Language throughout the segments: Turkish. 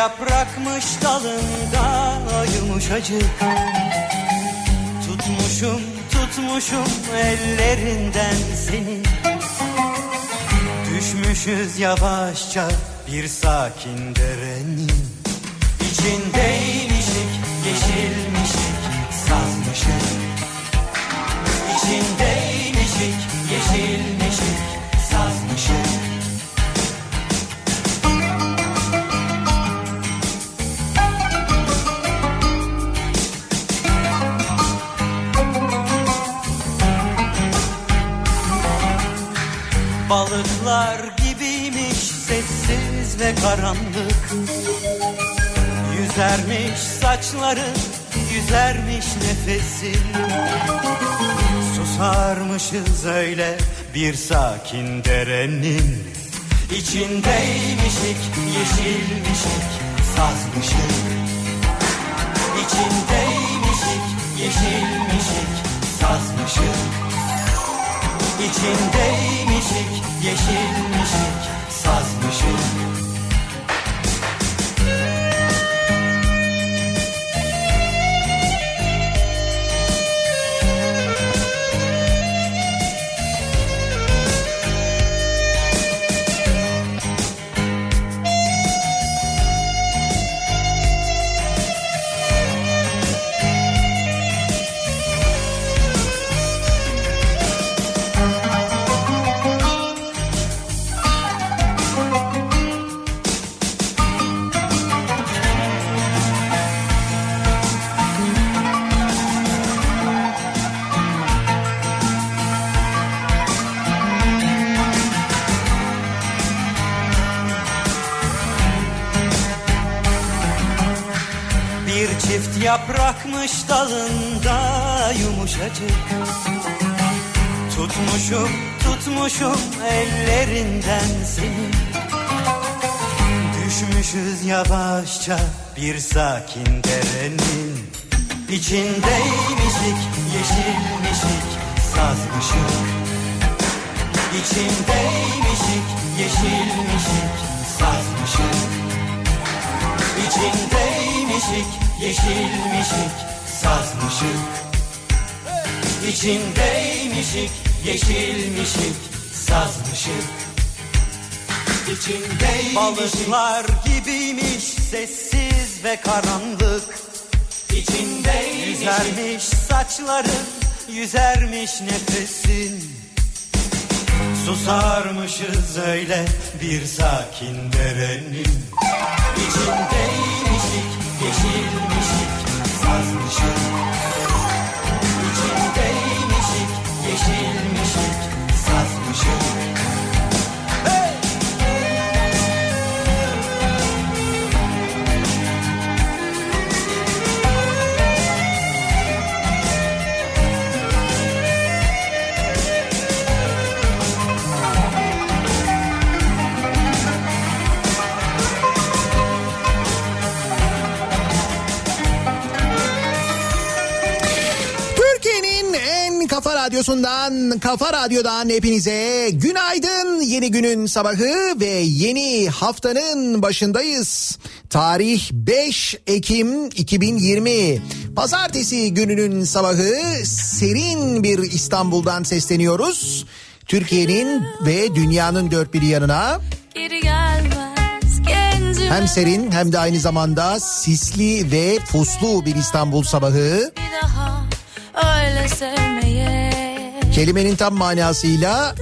yaprakmış dalında yumuşacık Tutmuşum tutmuşum ellerinden seni. Düşmüşüz yavaşça bir sakin derenin İçindeymişik yeşilmişik sazmışık. İçindeymişik yeşilmişik sazmışık Balıklar gibiymiş sessiz ve karanlık. Yüzermiş saçların, yüzermiş nefesin Susarmışız öyle bir sakin derenin. İçindeymişik, yeşilmişik, sazmışık. İçindeymişik, yeşilmişik, sazmışık İçindeymişik, yeşilmişik, sazmışık dalında yumuşacık. Tutmuşum tutmuşum ellerinden seni. Düşmüşüz yavaşça bir sakin derenin. İçindeymişik yeşilmişik sazmışık. İçindeymişik yeşilmişik sazmışık. İçindeymişik, yeşilmişik, sazmışık İçindeymişik, yeşilmişik, sazmışık. İçindeymişik. Balıklar gibiymiş sessiz ve karanlık. İçindeymişik. Yüzermiş saçların, yüzermiş nefesin. Susarmışız öyle bir sakin derenin. İçindeymişik, yeşilmişik, sazmışık kafa radyosundan, kafa radyodan hepinize günaydın. Yeni günün sabahı ve yeni haftanın başındayız. Tarih 5 Ekim 2020. Pazartesi gününün sabahı serin bir İstanbul'dan sesleniyoruz. Türkiye'nin ve dünyanın dört bir yanına Geri gencim hem serin hem de aynı zamanda sisli ve puslu bir İstanbul sabahı. bir daha öyle sevmeye Kelimenin tam manasıyla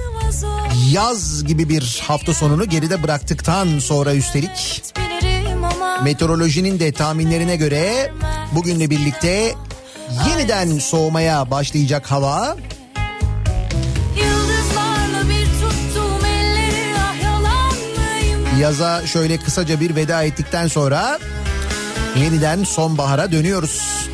yaz gibi bir hafta sonunu geride bıraktıktan sonra üstelik meteorolojinin de tahminlerine göre bugünle birlikte yeniden soğumaya başlayacak hava. Ah Yaza şöyle kısaca bir veda ettikten sonra yeniden sonbahara dönüyoruz.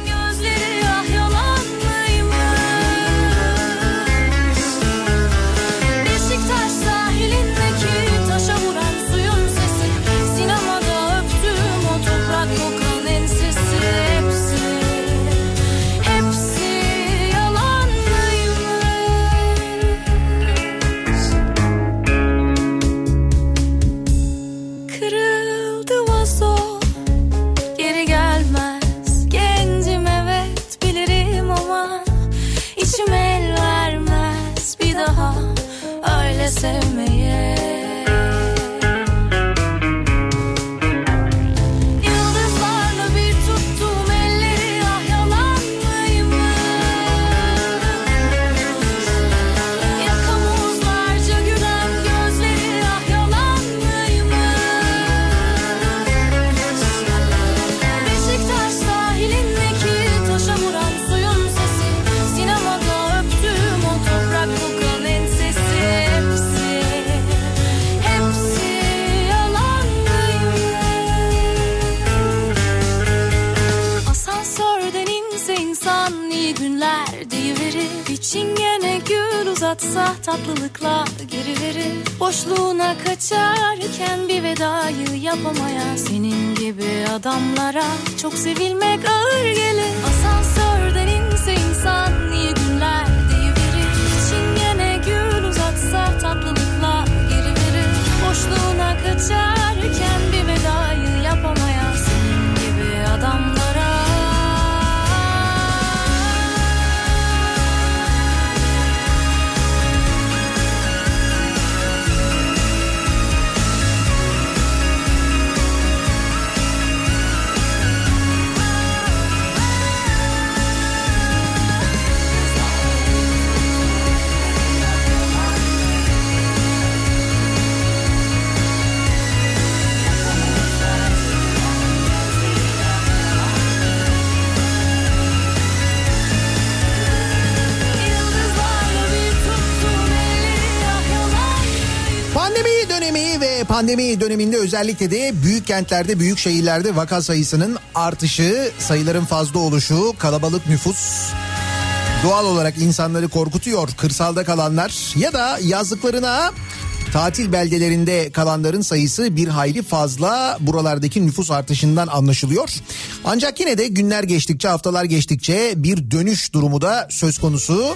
Uzatsa tatlılıkla geri verir Boşluğuna kaçarken bir vedayı yapamayan Senin gibi adamlara çok sevilmek ağır gelir. Asansörden inse insan iyi günler deyiverir? Bir çingene gül uzatsa tatlılıkla geri verir Boşluğuna kaçarken bir vedayı pandemi döneminde özellikle de büyük kentlerde, büyük şehirlerde vaka sayısının artışı, sayıların fazla oluşu, kalabalık nüfus doğal olarak insanları korkutuyor. Kırsalda kalanlar ya da yazlıklarına tatil beldelerinde kalanların sayısı bir hayli fazla buralardaki nüfus artışından anlaşılıyor. Ancak yine de günler geçtikçe, haftalar geçtikçe bir dönüş durumu da söz konusu.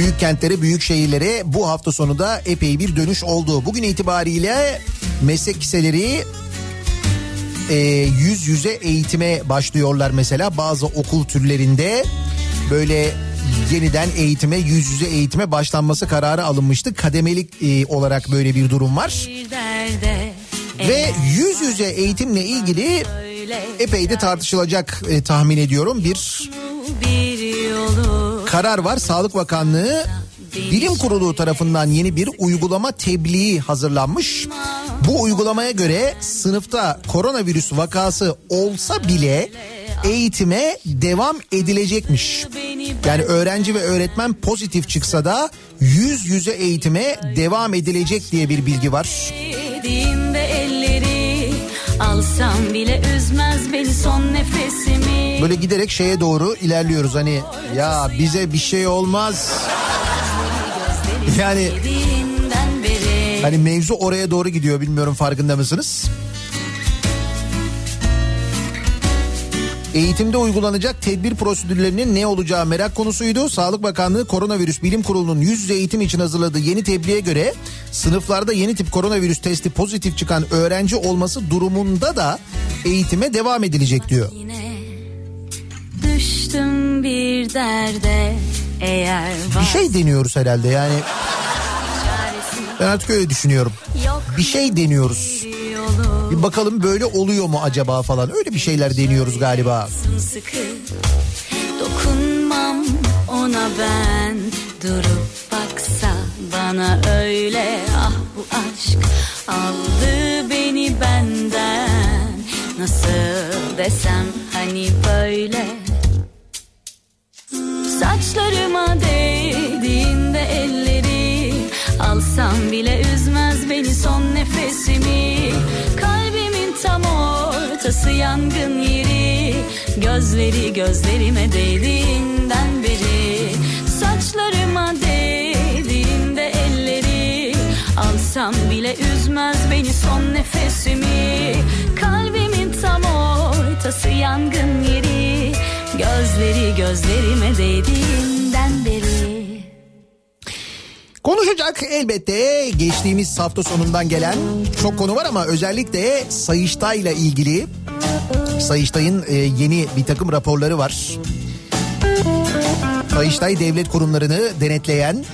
Büyük kentlere, büyük şehirlere bu hafta sonu da epey bir dönüş oldu. Bugün itibariyle meslek liseleri e, yüz yüze eğitime başlıyorlar mesela bazı okul türlerinde böyle yeniden eğitime yüz yüze eğitime başlanması kararı alınmıştı. Kademelik e, olarak böyle bir durum var. Ve yüz yüze eğitimle ilgili epey de tartışılacak e, tahmin ediyorum bir karar var. Sağlık Bakanlığı Bilim Kurulu tarafından yeni bir uygulama tebliği hazırlanmış. Bu uygulamaya göre sınıfta koronavirüs vakası olsa bile eğitime devam edilecekmiş. Yani öğrenci ve öğretmen pozitif çıksa da yüz yüze eğitime devam edilecek diye bir bilgi var. Alsam bile üzmez beni son nefesimi. Böyle giderek şeye doğru ilerliyoruz hani ya bize bir şey olmaz. Yani Hani mevzu oraya doğru gidiyor bilmiyorum farkında mısınız? Eğitimde uygulanacak tedbir prosedürlerinin ne olacağı merak konusuydu. Sağlık Bakanlığı Koronavirüs Bilim Kurulu'nun yüz yüze eğitim için hazırladığı yeni tebliğe göre sınıflarda yeni tip koronavirüs testi pozitif çıkan öğrenci olması durumunda da eğitime devam edilecek diyor. yine düştüm bir derde eğer var Bir şey deniyoruz herhalde yani ben artık öyle düşünüyorum. yok Bir şey deniyoruz. Bir bakalım böyle oluyor mu acaba falan? Öyle bir şeyler deniyoruz galiba. sıkı dokunmam ona ben. Durup baksa bana öyle ah bu aşk aldı beni benden. Nasıl desem hani böyle? Saçlarıma değdiğinde elleri alsam bile üzmez beni son nefesimi tam ortası yangın yeri. Gözleri gözlerime değdiğinden beri. Saçlarıma değdiğinde elleri. Alsam bile üzmez beni son nefesimi. Kalbimin tam ortası yangın yeri. Gözleri gözlerime değdiğinden beri Konuşacak elbette geçtiğimiz hafta sonundan gelen çok konu var ama özellikle Sayıştay'la ilgili Sayıştay'ın e, yeni bir takım raporları var. Sayıştay devlet kurumlarını denetleyen,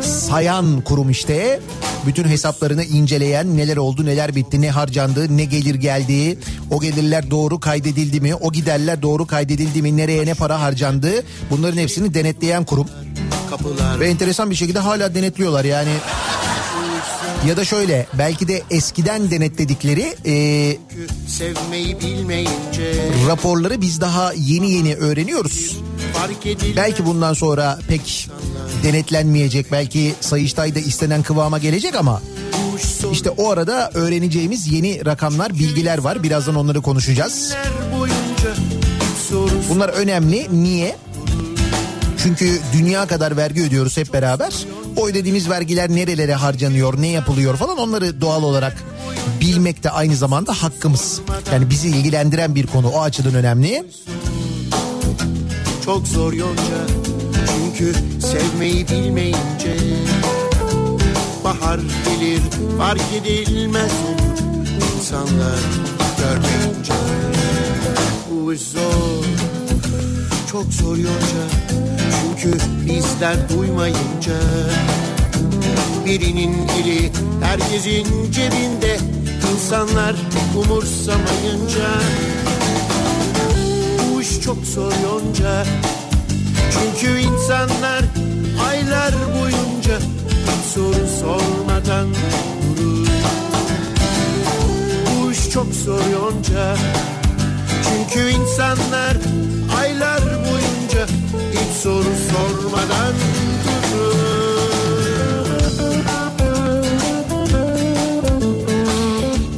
sayan kurum işte. Bütün hesaplarını inceleyen neler oldu neler bitti ne harcandı ne gelir geldi o gelirler doğru kaydedildi mi o giderler doğru kaydedildi mi nereye ne para harcandı bunların hepsini denetleyen kurum. Kapılar Ve enteresan bir şekilde hala denetliyorlar yani. Ya da şöyle belki de eskiden denetledikleri e, raporları biz daha yeni yeni öğreniyoruz. Belki bundan sonra pek denetlenmeyecek belki Sayıştay'da istenen kıvama gelecek ama işte o arada öğreneceğimiz yeni rakamlar bilgiler var birazdan onları konuşacağız. Bunlar önemli. Niye? Çünkü dünya kadar vergi ödüyoruz hep beraber. O ödediğimiz vergiler nerelere harcanıyor, ne yapılıyor falan onları doğal olarak bilmek de aynı zamanda hakkımız. Yani bizi ilgilendiren bir konu o açıdan önemli. Çok zor yonca çünkü sevmeyi bilmeyince Bahar gelir fark edilmez insanlar görmeyince Bu zor çok zor yonca çünkü bizler duymayınca Birinin eli herkesin cebinde. İnsanlar umursamayınca Bu iş çok zor yonca. Çünkü insanlar aylar boyunca soru sormadan durur. Bu iş çok zor yonca. Çünkü insanlar aylar boyunca soru sormadan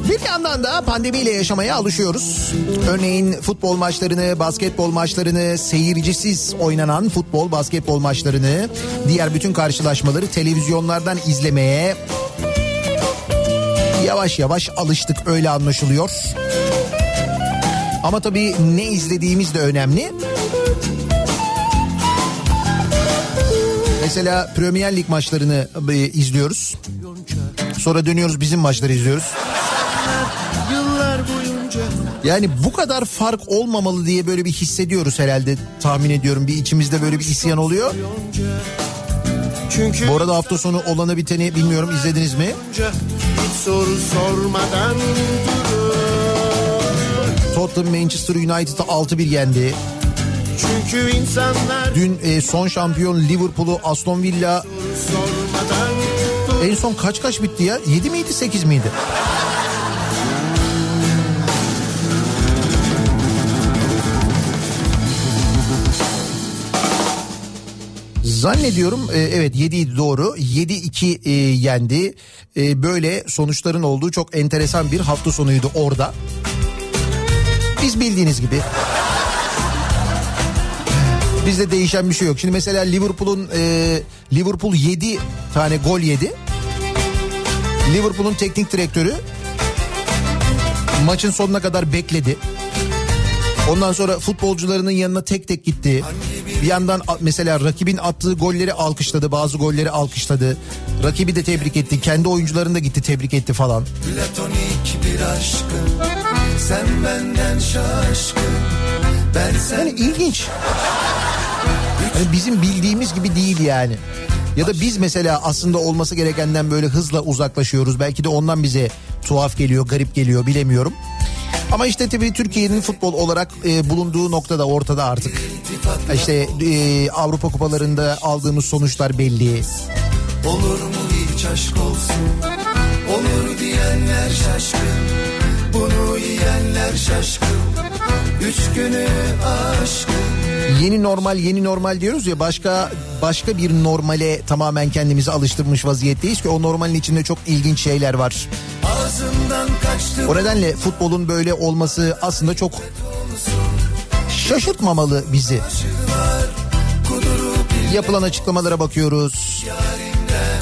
Bir yandan da pandemiyle yaşamaya alışıyoruz. Örneğin futbol maçlarını, basketbol maçlarını, seyircisiz oynanan futbol, basketbol maçlarını, diğer bütün karşılaşmaları televizyonlardan izlemeye yavaş yavaş alıştık öyle anlaşılıyor. Ama tabii ne izlediğimiz de önemli. Mesela Premier Lig maçlarını e, izliyoruz. Sonra dönüyoruz bizim maçları izliyoruz. Yani bu kadar fark olmamalı diye böyle bir hissediyoruz herhalde tahmin ediyorum. Bir içimizde böyle bir isyan oluyor. Çünkü Bu arada hafta sonu olanı biteni bilmiyorum izlediniz mi? hiç soru sormadan durur Tottenham Manchester United'ı 6-1 yendi. Çünkü insanlar Dün e, son şampiyon Liverpool'u Aston Villa en son kaç kaç bitti ya? 7 miydi 8 miydi? Zannediyorum e, evet 7 idi doğru 7-2 e, yendi E, böyle sonuçların olduğu çok enteresan bir hafta sonuydu orada. Biz bildiğiniz gibi bizde değişen bir şey yok. Şimdi mesela Liverpool'un e, Liverpool 7 tane gol yedi. Liverpool'un teknik direktörü maçın sonuna kadar bekledi. Ondan sonra futbolcularının yanına tek tek gitti. Bir yandan mesela rakibin attığı golleri alkışladı, bazı golleri alkışladı. Rakibi de tebrik etti, kendi oyuncularını da gitti tebrik etti falan. Platonik bir aşkım Sen benden şaşkın Ben sen Yani ilginç. Yani bizim bildiğimiz gibi değil yani. Ya da biz mesela aslında olması gerekenden böyle hızla uzaklaşıyoruz. Belki de ondan bize tuhaf geliyor, garip geliyor bilemiyorum. Ama işte tabii Türkiye'nin futbol olarak e, bulunduğu nokta da ortada artık. İşte e, Avrupa kupalarında aldığımız sonuçlar belli. Olur mu hiç aşk olsun Olur diyenler şaşkın Bunu yiyenler şaşkın Üç günü aşkın Yeni normal yeni normal diyoruz ya başka başka bir normale tamamen kendimizi alıştırmış vaziyetteyiz ki o normalin içinde çok ilginç şeyler var. O nedenle futbolun böyle olması aslında çok şaşırtmamalı bizi. Yapılan açıklamalara bakıyoruz.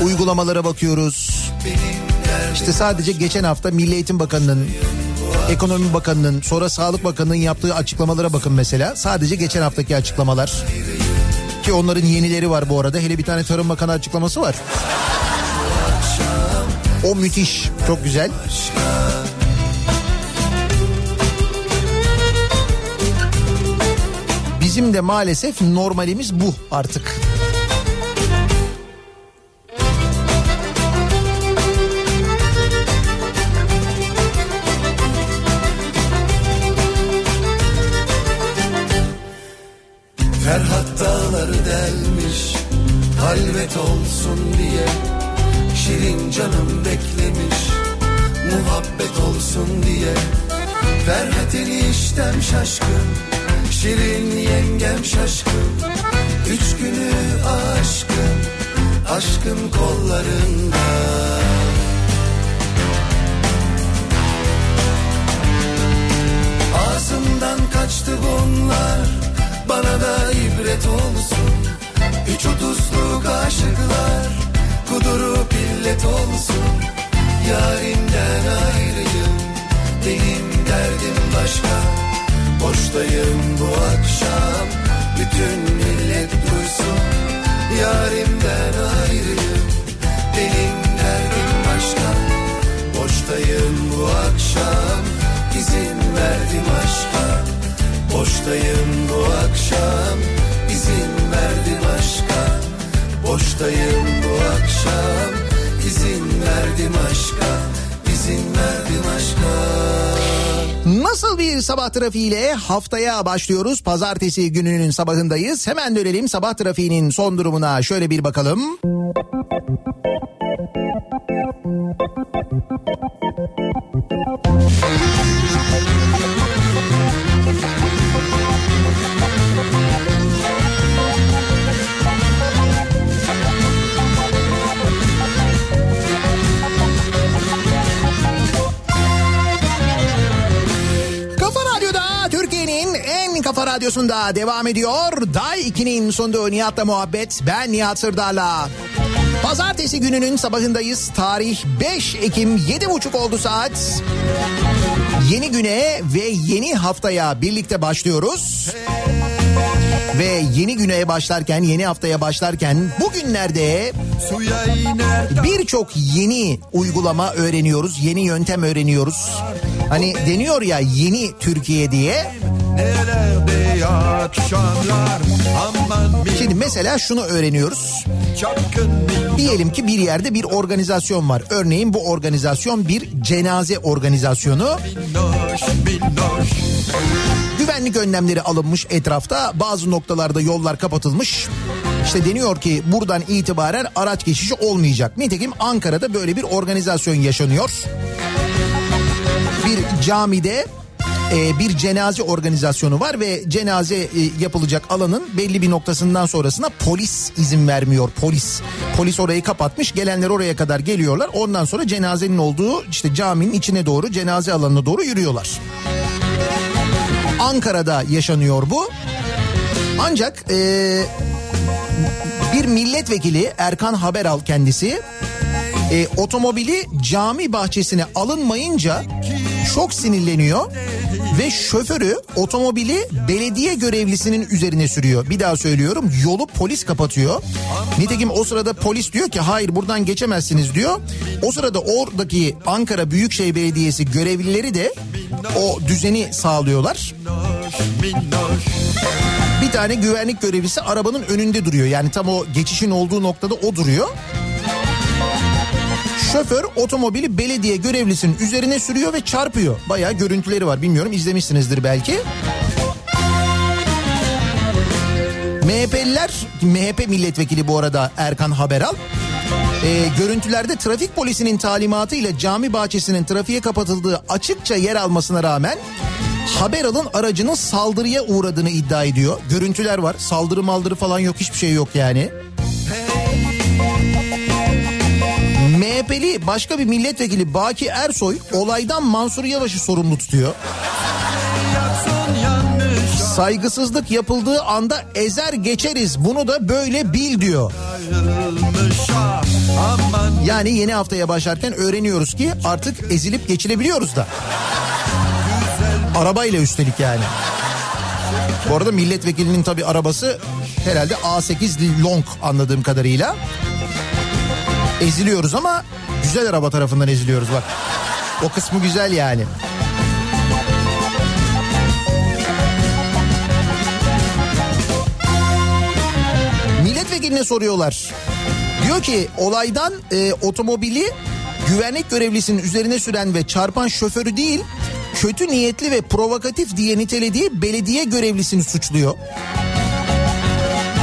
Uygulamalara bakıyoruz. İşte sadece geçen hafta Milli Eğitim Bakanı'nın, Ekonomi Bakanı'nın, sonra Sağlık Bakanı'nın yaptığı açıklamalara bakın mesela. Sadece geçen haftaki açıklamalar. Ki onların yenileri var bu arada. Hele bir tane Tarım Bakanı açıklaması var. O müthiş, çok güzel. Bizim de maalesef normalimiz bu artık. Ferhat dağları delmiş Halvet olsun diye Şirin canım beklemiş. Muhabbet olsun diye Ferhat eniştem şaşkın Şirin yengem şaşkın. Üç günü aşkın Aşkın kollarında. Ağzımdan kaçtı bunlar bana da ibret olsun. Üç otuzluk aşıklar kudurup illet olsun. Yarimden ayrıyım benim derdim başka. Boştayım bu akşam bütün millet duysun. Yarimden ayrıyım benim derdim başka. Boştayım bu akşam izin verdim aşka Boştayım bu akşam izin verdim aşka Boştayım bu akşam izin verdim aşka izin verdim aşka Nasıl bir sabah trafiğiyle haftaya başlıyoruz? Pazartesi gününün sabahındayız. Hemen dönelim sabah trafiğinin son durumuna şöyle bir bakalım. Kafa kafa radyosunda devam ediyor. Day 2'nin sonunda Nihat'la muhabbet. Ben Nihat Sırdar'la. Pazartesi gününün sabahındayız. Tarih 5 Ekim 7.30 oldu saat. Yeni güne ve yeni haftaya birlikte başlıyoruz. Ve yeni güne başlarken, yeni haftaya başlarken bugünlerde birçok yeni uygulama öğreniyoruz, yeni yöntem öğreniyoruz. Hani deniyor ya yeni Türkiye diye. Şimdi mesela şunu öğreniyoruz. Diyelim ki bir yerde bir organizasyon var. Örneğin bu organizasyon bir cenaze organizasyonu. Güvenlik önlemleri alınmış etrafta. Bazı noktalarda yollar kapatılmış. İşte deniyor ki buradan itibaren araç geçişi olmayacak. Nitekim Ankara'da böyle bir organizasyon yaşanıyor. Bir camide e, bir cenaze organizasyonu var ve cenaze e, yapılacak alanın belli bir noktasından sonrasına polis izin vermiyor. Polis polis orayı kapatmış. Gelenler oraya kadar geliyorlar. Ondan sonra cenazenin olduğu işte caminin içine doğru cenaze alanına doğru yürüyorlar. Ankara'da yaşanıyor bu. Ancak e, bir milletvekili Erkan Haberal kendisi e, otomobili cami bahçesine alınmayınca çok sinirleniyor ve şoförü otomobili belediye görevlisinin üzerine sürüyor. Bir daha söylüyorum yolu polis kapatıyor. Nitekim o sırada polis diyor ki hayır buradan geçemezsiniz diyor. O sırada oradaki Ankara Büyükşehir Belediyesi görevlileri de o düzeni sağlıyorlar. Bir tane güvenlik görevlisi arabanın önünde duruyor. Yani tam o geçişin olduğu noktada o duruyor. Şoför otomobili belediye görevlisinin üzerine sürüyor ve çarpıyor. Bayağı görüntüleri var bilmiyorum izlemişsinizdir belki. MHP'liler, MHP milletvekili bu arada Erkan Haberal. Ee, görüntülerde trafik polisinin talimatıyla cami bahçesinin trafiğe kapatıldığı açıkça yer almasına rağmen Haberal'ın aracının saldırıya uğradığını iddia ediyor. Görüntüler var. Saldırı maldırı falan yok hiçbir şey yok yani. MHP'li başka bir milletvekili Baki Ersoy olaydan Mansur Yavaş'ı sorumlu tutuyor. Saygısızlık yapıldığı anda ezer geçeriz bunu da böyle bil diyor. Yani yeni haftaya başlarken öğreniyoruz ki artık ezilip geçilebiliyoruz da. Arabayla üstelik yani. Bu arada milletvekilinin tabi arabası herhalde A8 Long anladığım kadarıyla. Eziliyoruz ama güzel araba tarafından eziliyoruz bak. O kısmı güzel yani. Milletvekiline soruyorlar. Diyor ki olaydan e, otomobili güvenlik görevlisinin üzerine süren ve çarpan şoförü değil kötü niyetli ve provokatif diye nitelediği belediye görevlisini suçluyor.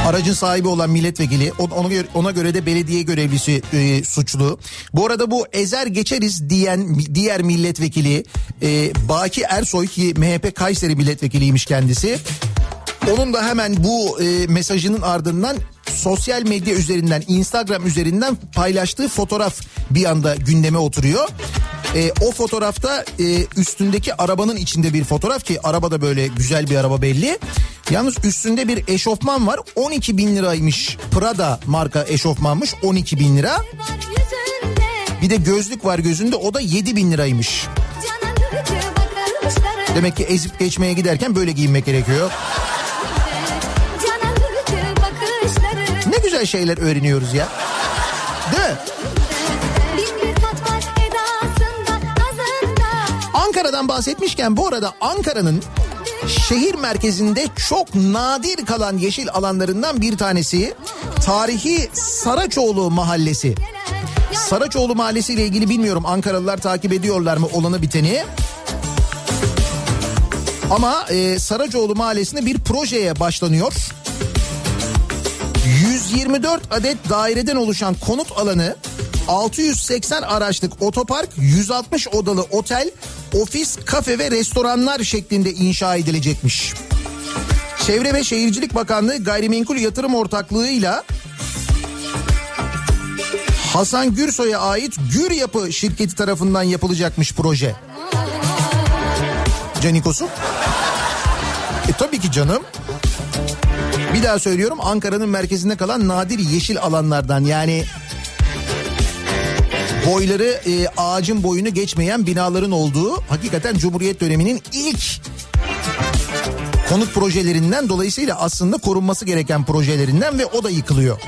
Aracın sahibi olan milletvekili ona göre, ona göre de belediye görevlisi e, suçlu. Bu arada bu ezer geçeriz diyen diğer milletvekili e, Baki Ersoy ki MHP Kayseri milletvekiliymiş kendisi. Onun da hemen bu e, mesajının ardından sosyal medya üzerinden Instagram üzerinden paylaştığı fotoğraf bir anda gündeme oturuyor. E, o fotoğrafta e, üstündeki arabanın içinde bir fotoğraf ki araba da böyle güzel bir araba belli. Yalnız üstünde bir eşofman var 12 bin liraymış. Prada marka eşofmanmış 12 bin lira. Bir de gözlük var gözünde o da 7 bin liraymış. Demek ki ezip geçmeye giderken böyle giyinmek gerekiyor. Ne güzel şeyler öğreniyoruz ya. Ankara'dan bahsetmişken bu arada Ankara'nın şehir merkezinde çok nadir kalan yeşil alanlarından bir tanesi tarihi Saraçoğlu Mahallesi. Saraçoğlu Mahallesi ile ilgili bilmiyorum Ankaralılar takip ediyorlar mı olanı biteni. Ama e, Saracoğlu Mahallesi'nde bir projeye başlanıyor. 124 adet daireden oluşan konut alanı 680 araçlık otopark, 160 odalı otel, ofis, kafe ve restoranlar şeklinde inşa edilecekmiş. Çevre ve Şehircilik Bakanlığı Gayrimenkul Yatırım Ortaklığı'yla Hasan Gürsoy'a ait Gür Yapı şirketi tarafından yapılacakmış proje. Canikos'u. E tabii ki canım. Bir daha söylüyorum Ankara'nın merkezinde kalan nadir yeşil alanlardan yani boyları e, ağacın boyunu geçmeyen binaların olduğu hakikaten Cumhuriyet döneminin ilk konut projelerinden dolayısıyla aslında korunması gereken projelerinden ve o da yıkılıyor.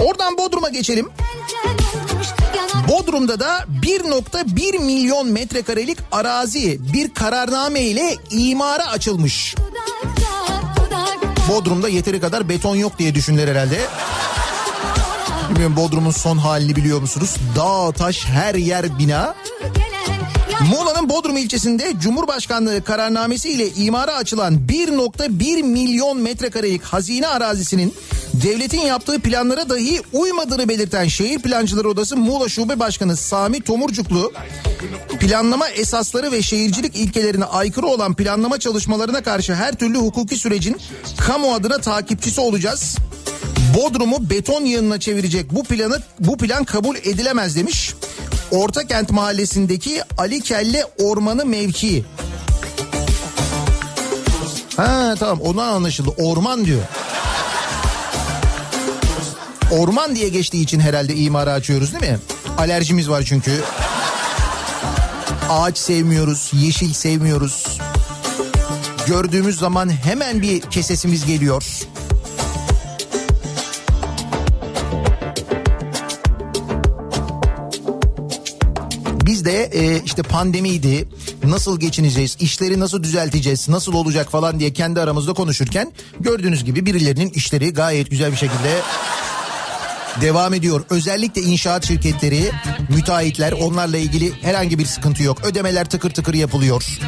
Oradan Bodrum'a geçelim. Bodrum'da da 1.1 milyon metrekarelik arazi bir kararname ile imara açılmış. Bodrum'da yeteri kadar beton yok diye düşündüler herhalde. Bilmiyorum Bodrum'un son halini biliyor musunuz? Dağ, taş, her yer bina. Muğla'nın Bodrum ilçesinde Cumhurbaşkanlığı kararnamesi ile imara açılan 1.1 milyon metrekarelik hazine arazisinin devletin yaptığı planlara dahi uymadığını belirten Şehir Plancıları Odası Muğla Şube Başkanı Sami Tomurcuklu planlama esasları ve şehircilik ilkelerine aykırı olan planlama çalışmalarına karşı her türlü hukuki sürecin kamu adına takipçisi olacağız. Bodrum'u beton yığınına çevirecek bu planı bu plan kabul edilemez demiş. Ortakent Mahallesi'ndeki Ali Kelle Ormanı mevkii. Ha tamam ondan anlaşıldı. Orman diyor. Orman diye geçtiği için herhalde imara açıyoruz değil mi? Alerjimiz var çünkü. Ağaç sevmiyoruz, yeşil sevmiyoruz. Gördüğümüz zaman hemen bir kesesimiz geliyor. Biz de e, işte pandemiydi, nasıl geçineceğiz, işleri nasıl düzelteceğiz, nasıl olacak falan diye kendi aramızda konuşurken gördüğünüz gibi birilerinin işleri gayet güzel bir şekilde devam ediyor. Özellikle inşaat şirketleri, müteahhitler onlarla ilgili herhangi bir sıkıntı yok. Ödemeler tıkır tıkır yapılıyor.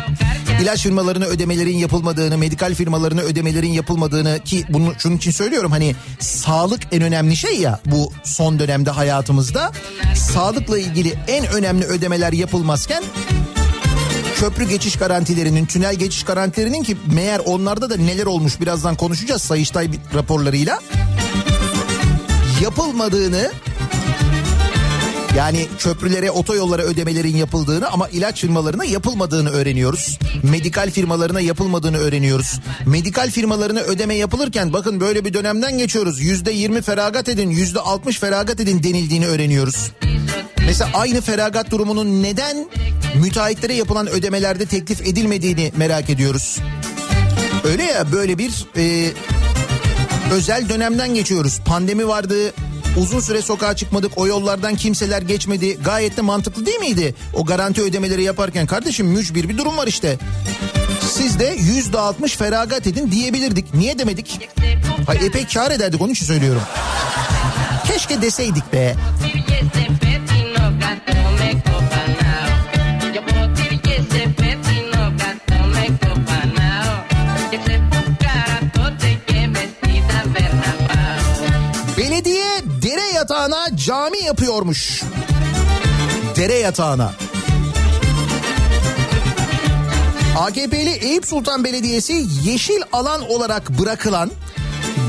İlaç firmalarına ödemelerin yapılmadığını, medikal firmalarına ödemelerin yapılmadığını ki bunu şunun için söylüyorum hani sağlık en önemli şey ya bu son dönemde hayatımızda. Sağlıkla ilgili en önemli ödemeler yapılmazken köprü geçiş garantilerinin, tünel geçiş garantilerinin ki meğer onlarda da neler olmuş birazdan konuşacağız Sayıştay raporlarıyla yapılmadığını yani köprülere, otoyollara ödemelerin yapıldığını ama ilaç firmalarına yapılmadığını öğreniyoruz. Medikal firmalarına yapılmadığını öğreniyoruz. Medikal firmalarına ödeme yapılırken bakın böyle bir dönemden geçiyoruz. Yüzde yirmi feragat edin, yüzde altmış feragat edin denildiğini öğreniyoruz. Mesela aynı feragat durumunun neden müteahhitlere yapılan ödemelerde teklif edilmediğini merak ediyoruz. Öyle ya böyle bir e, özel dönemden geçiyoruz. Pandemi vardı. Uzun süre sokağa çıkmadık. O yollardan kimseler geçmedi. Gayet de mantıklı değil miydi? O garanti ödemeleri yaparken kardeşim mücbir bir durum var işte. Siz de yüzde altmış feragat edin diyebilirdik. Niye demedik? Hayır epey kar ederdik onun için söylüyorum. Keşke deseydik be. Cami yapıyormuş. Dere yatağına. AKP'li Eyüp Sultan Belediyesi yeşil alan olarak bırakılan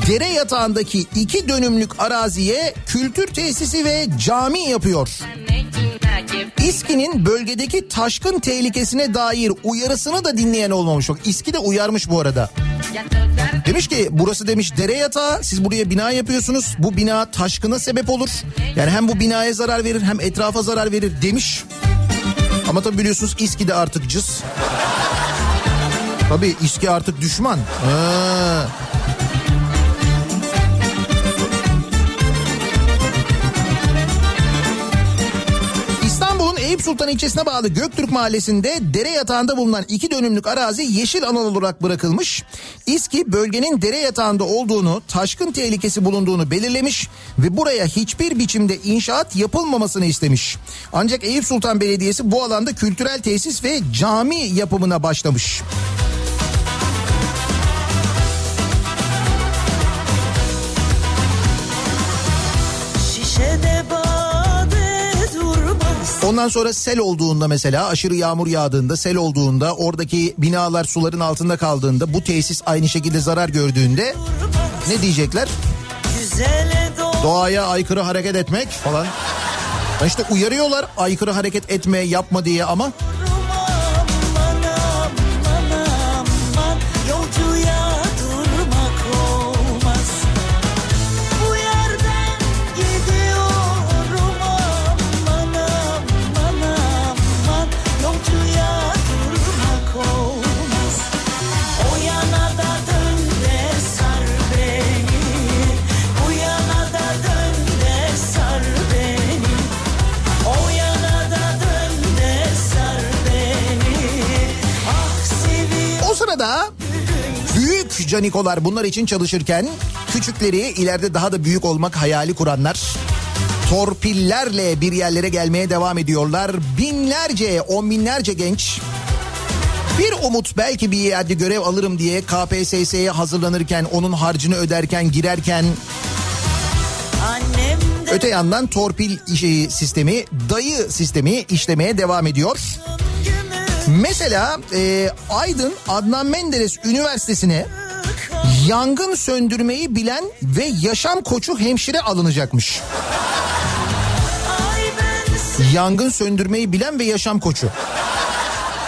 dere yatağındaki iki dönümlük araziye kültür tesisi ve cami yapıyor. İSKİ'nin bölgedeki taşkın tehlikesine dair uyarısını da dinleyen olmamış. Bak İSKİ de uyarmış bu arada. Demiş ki burası demiş dere yatağı siz buraya bina yapıyorsunuz. Bu bina taşkına sebep olur. Yani hem bu binaya zarar verir hem etrafa zarar verir demiş. Ama tabi biliyorsunuz İSKİ de artık cız. Tabii İSKİ artık düşman. Ha. Eyüp Sultan ilçesine bağlı Göktürk mahallesinde dere yatağında bulunan iki dönümlük arazi yeşil alan olarak bırakılmış. İSKİ bölgenin dere yatağında olduğunu, taşkın tehlikesi bulunduğunu belirlemiş ve buraya hiçbir biçimde inşaat yapılmamasını istemiş. Ancak Eyüp Sultan Belediyesi bu alanda kültürel tesis ve cami yapımına başlamış. Ondan sonra sel olduğunda mesela aşırı yağmur yağdığında sel olduğunda oradaki binalar suların altında kaldığında bu tesis aynı şekilde zarar gördüğünde ne diyecekler? Doğaya aykırı hareket etmek falan. İşte uyarıyorlar aykırı hareket etme yapma diye ama sırada büyük canikolar bunlar için çalışırken küçükleri ileride daha da büyük olmak hayali kuranlar torpillerle bir yerlere gelmeye devam ediyorlar. Binlerce, on binlerce genç bir umut belki bir yerde görev alırım diye KPSS'ye hazırlanırken, onun harcını öderken, girerken öte yandan torpil işi sistemi, dayı sistemi işlemeye devam ediyor. Mesela e, Aydın Adnan Menderes Üniversitesi'ne yangın söndürmeyi bilen ve yaşam koçu hemşire alınacakmış. Yangın söndürmeyi bilen ve yaşam koçu.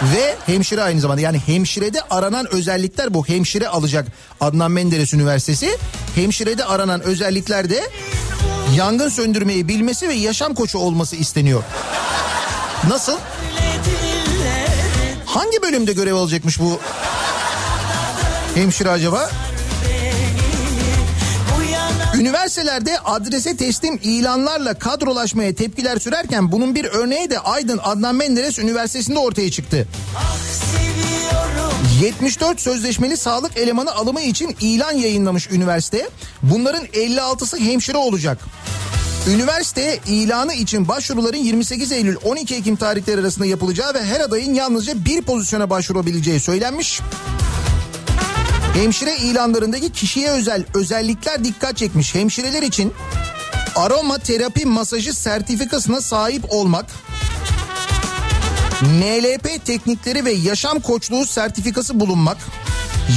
Ve hemşire aynı zamanda yani hemşirede aranan özellikler bu. Hemşire alacak Adnan Menderes Üniversitesi. Hemşirede aranan özellikler de yangın söndürmeyi bilmesi ve yaşam koçu olması isteniyor. Nasıl? Hangi bölümde görev alacakmış bu hemşire acaba? Üniversitelerde adrese teslim ilanlarla kadrolaşmaya tepkiler sürerken bunun bir örneği de Aydın Adnan Menderes Üniversitesi'nde ortaya çıktı. ah seviyorum 74 sözleşmeli sağlık elemanı alımı için ilan yayınlamış üniversite. Bunların 56'sı hemşire olacak. Üniversite ilanı için başvuruların 28 Eylül 12 Ekim tarihleri arasında yapılacağı ve her adayın yalnızca bir pozisyona başvurabileceği söylenmiş. Hemşire ilanlarındaki kişiye özel özellikler dikkat çekmiş. Hemşireler için aroma terapi masajı sertifikasına sahip olmak, NLP teknikleri ve yaşam koçluğu sertifikası bulunmak,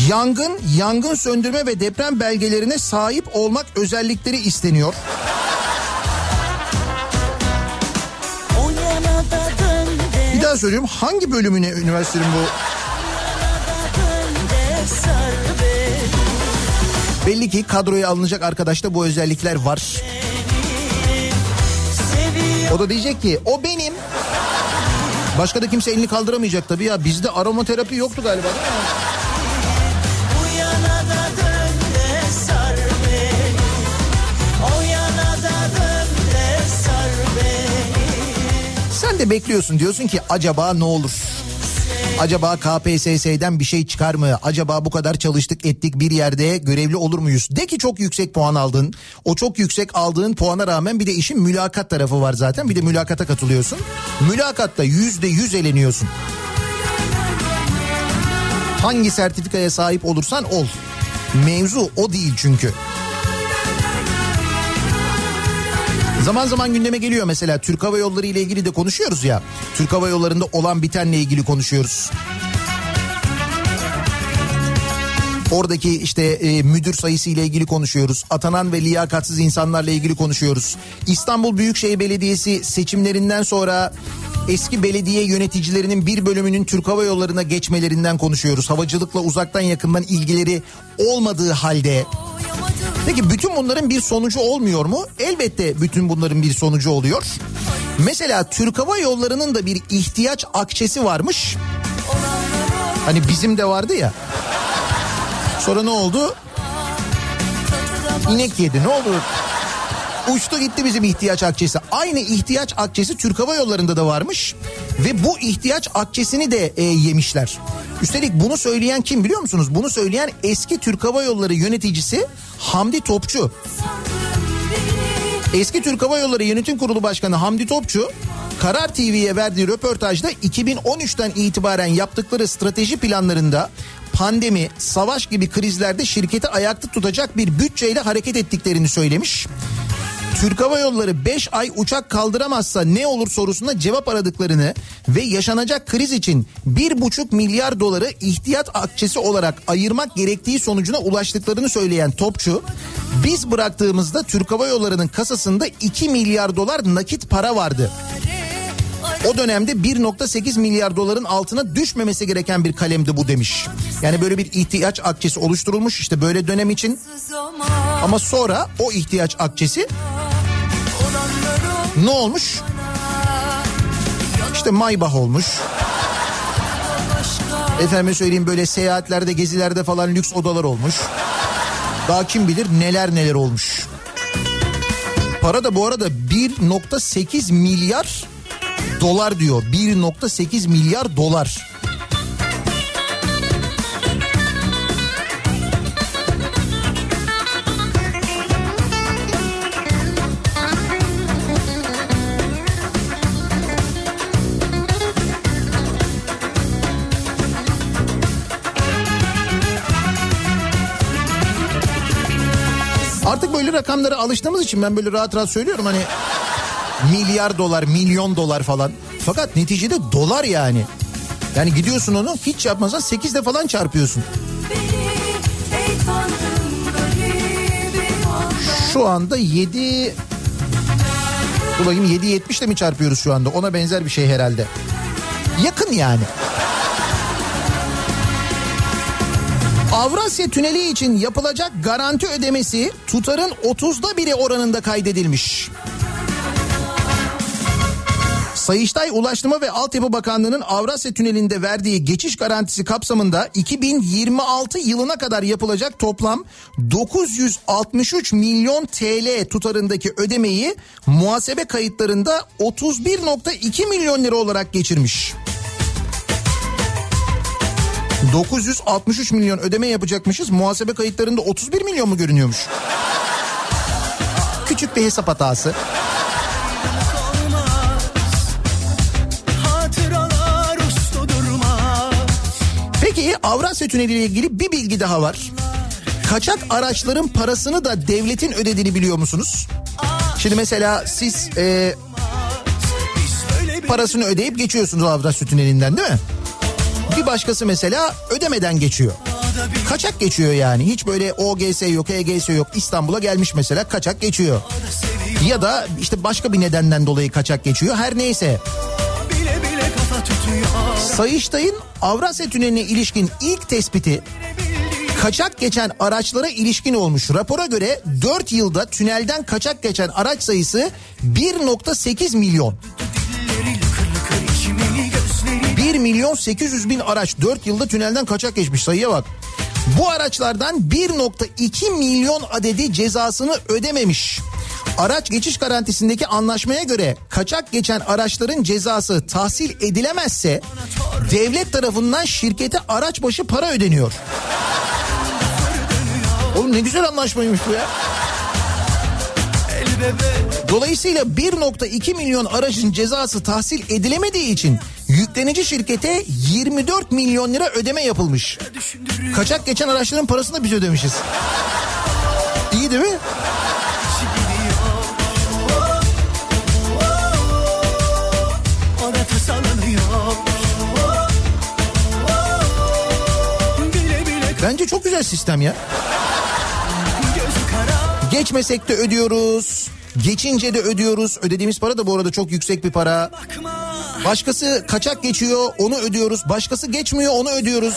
yangın, yangın söndürme ve deprem belgelerine sahip olmak özellikleri isteniyor. Daha söylüyorum hangi bölümüne üniversitenin bu? Belli ki kadroya alınacak arkadaşta bu özellikler var. O da diyecek ki o benim. Başka da kimse elini kaldıramayacak tabii ya. Bizde aromaterapi yoktu galiba değil mi? De bekliyorsun diyorsun ki acaba ne olur? Acaba KPSS'den bir şey çıkar mı? Acaba bu kadar çalıştık ettik bir yerde görevli olur muyuz? De ki çok yüksek puan aldın. O çok yüksek aldığın puana rağmen bir de işin mülakat tarafı var zaten. Bir de mülakata katılıyorsun. Mülakatta yüzde yüz eleniyorsun. Hangi sertifikaya sahip olursan ol. Mevzu o değil çünkü. Zaman zaman gündeme geliyor mesela Türk Hava Yolları ile ilgili de konuşuyoruz ya. Türk Hava Yolları'nda olan bitenle ilgili konuşuyoruz. Oradaki işte e, müdür sayısı ile ilgili konuşuyoruz. Atanan ve liyakatsiz insanlarla ilgili konuşuyoruz. İstanbul Büyükşehir Belediyesi seçimlerinden sonra eski belediye yöneticilerinin bir bölümünün Türk Hava Yolları'na geçmelerinden konuşuyoruz. Havacılıkla uzaktan yakından ilgileri olmadığı halde Peki bütün bunların bir sonucu olmuyor mu? Elbette bütün bunların bir sonucu oluyor. Mesela Türk Hava Yolları'nın da bir ihtiyaç akçesi varmış. Hani bizim de vardı ya. Sonra ne oldu? İnek yedi ne oldu? Uçtu gitti bizim ihtiyaç akçesi. Aynı ihtiyaç akçesi Türk Hava Yolları'nda da varmış. Ve bu ihtiyaç akçesini de e, yemişler. Üstelik bunu söyleyen kim biliyor musunuz? Bunu söyleyen eski Türk Hava Yolları yöneticisi Hamdi Topçu. Eski Türk Hava Yolları Yönetim Kurulu Başkanı Hamdi Topçu Karar TV'ye verdiği röportajda 2013'ten itibaren yaptıkları strateji planlarında pandemi, savaş gibi krizlerde şirketi ayakta tutacak bir bütçeyle hareket ettiklerini söylemiş. Türk Hava Yolları 5 ay uçak kaldıramazsa ne olur sorusuna cevap aradıklarını ve yaşanacak kriz için 1,5 milyar doları ihtiyat akçesi olarak ayırmak gerektiği sonucuna ulaştıklarını söyleyen Topçu, biz bıraktığımızda Türk Hava Yolları'nın kasasında 2 milyar dolar nakit para vardı. O dönemde 1.8 milyar doların altına düşmemesi gereken bir kalemdi bu demiş. Yani böyle bir ihtiyaç akçesi oluşturulmuş işte böyle dönem için. Ama sonra o ihtiyaç akçesi ne olmuş? İşte Maybach olmuş. Efendim söyleyeyim böyle seyahatlerde gezilerde falan lüks odalar olmuş. Daha kim bilir neler neler olmuş. Para da bu arada 1.8 milyar dolar diyor. 1.8 milyar dolar. Artık böyle rakamlara alıştığımız için ben böyle rahat rahat söylüyorum hani milyar dolar, milyon dolar falan. Fakat neticede dolar yani. Yani gidiyorsun onu hiç yapmazsan 8'de falan çarpıyorsun. Şu anda 7 Dur bakayım 7.70 ile mi çarpıyoruz şu anda? Ona benzer bir şey herhalde. Yakın yani. Avrasya Tüneli için yapılacak garanti ödemesi tutarın 30'da biri oranında kaydedilmiş. Sayıştay Ulaştırma ve Altyapı Bakanlığı'nın Avrasya Tüneli'nde verdiği geçiş garantisi kapsamında 2026 yılına kadar yapılacak toplam 963 milyon TL tutarındaki ödemeyi muhasebe kayıtlarında 31.2 milyon lira olarak geçirmiş. 963 milyon ödeme yapacakmışız. Muhasebe kayıtlarında 31 milyon mu görünüyormuş? Küçük bir hesap hatası. Avrasya Tüneli ile ilgili bir bilgi daha var. Kaçak araçların parasını da devletin ödediğini biliyor musunuz? Şimdi mesela siz e, parasını ödeyip geçiyorsunuz Avrasya Tüneli'nden değil mi? Bir başkası mesela ödemeden geçiyor. Kaçak geçiyor yani. Hiç böyle OGS yok, EGS yok. İstanbul'a gelmiş mesela kaçak geçiyor. Ya da işte başka bir nedenden dolayı kaçak geçiyor. Her neyse. Sayıştay'ın Avrasya Tüneli'ne ilişkin ilk tespiti kaçak geçen araçlara ilişkin olmuş. Rapora göre 4 yılda tünelden kaçak geçen araç sayısı 1.8 milyon. 1 milyon 800 bin araç 4 yılda tünelden kaçak geçmiş sayıya bak. Bu araçlardan 1.2 milyon adedi cezasını ödememiş. Araç geçiş garantisindeki anlaşmaya göre kaçak geçen araçların cezası tahsil edilemezse devlet tarafından şirkete araç başı para ödeniyor. Oğlum ne güzel anlaşmaymış bu ya. Dolayısıyla 1.2 milyon aracın cezası tahsil edilemediği için yüklenici şirkete 24 milyon lira ödeme yapılmış. Kaçak geçen araçların parasını biz ödemişiz. İyi değil mi? Bence çok güzel sistem ya. Geçmesek de ödüyoruz. Geçince de ödüyoruz. Ödediğimiz para da bu arada çok yüksek bir para. Başkası kaçak geçiyor onu ödüyoruz. Başkası geçmiyor onu ödüyoruz.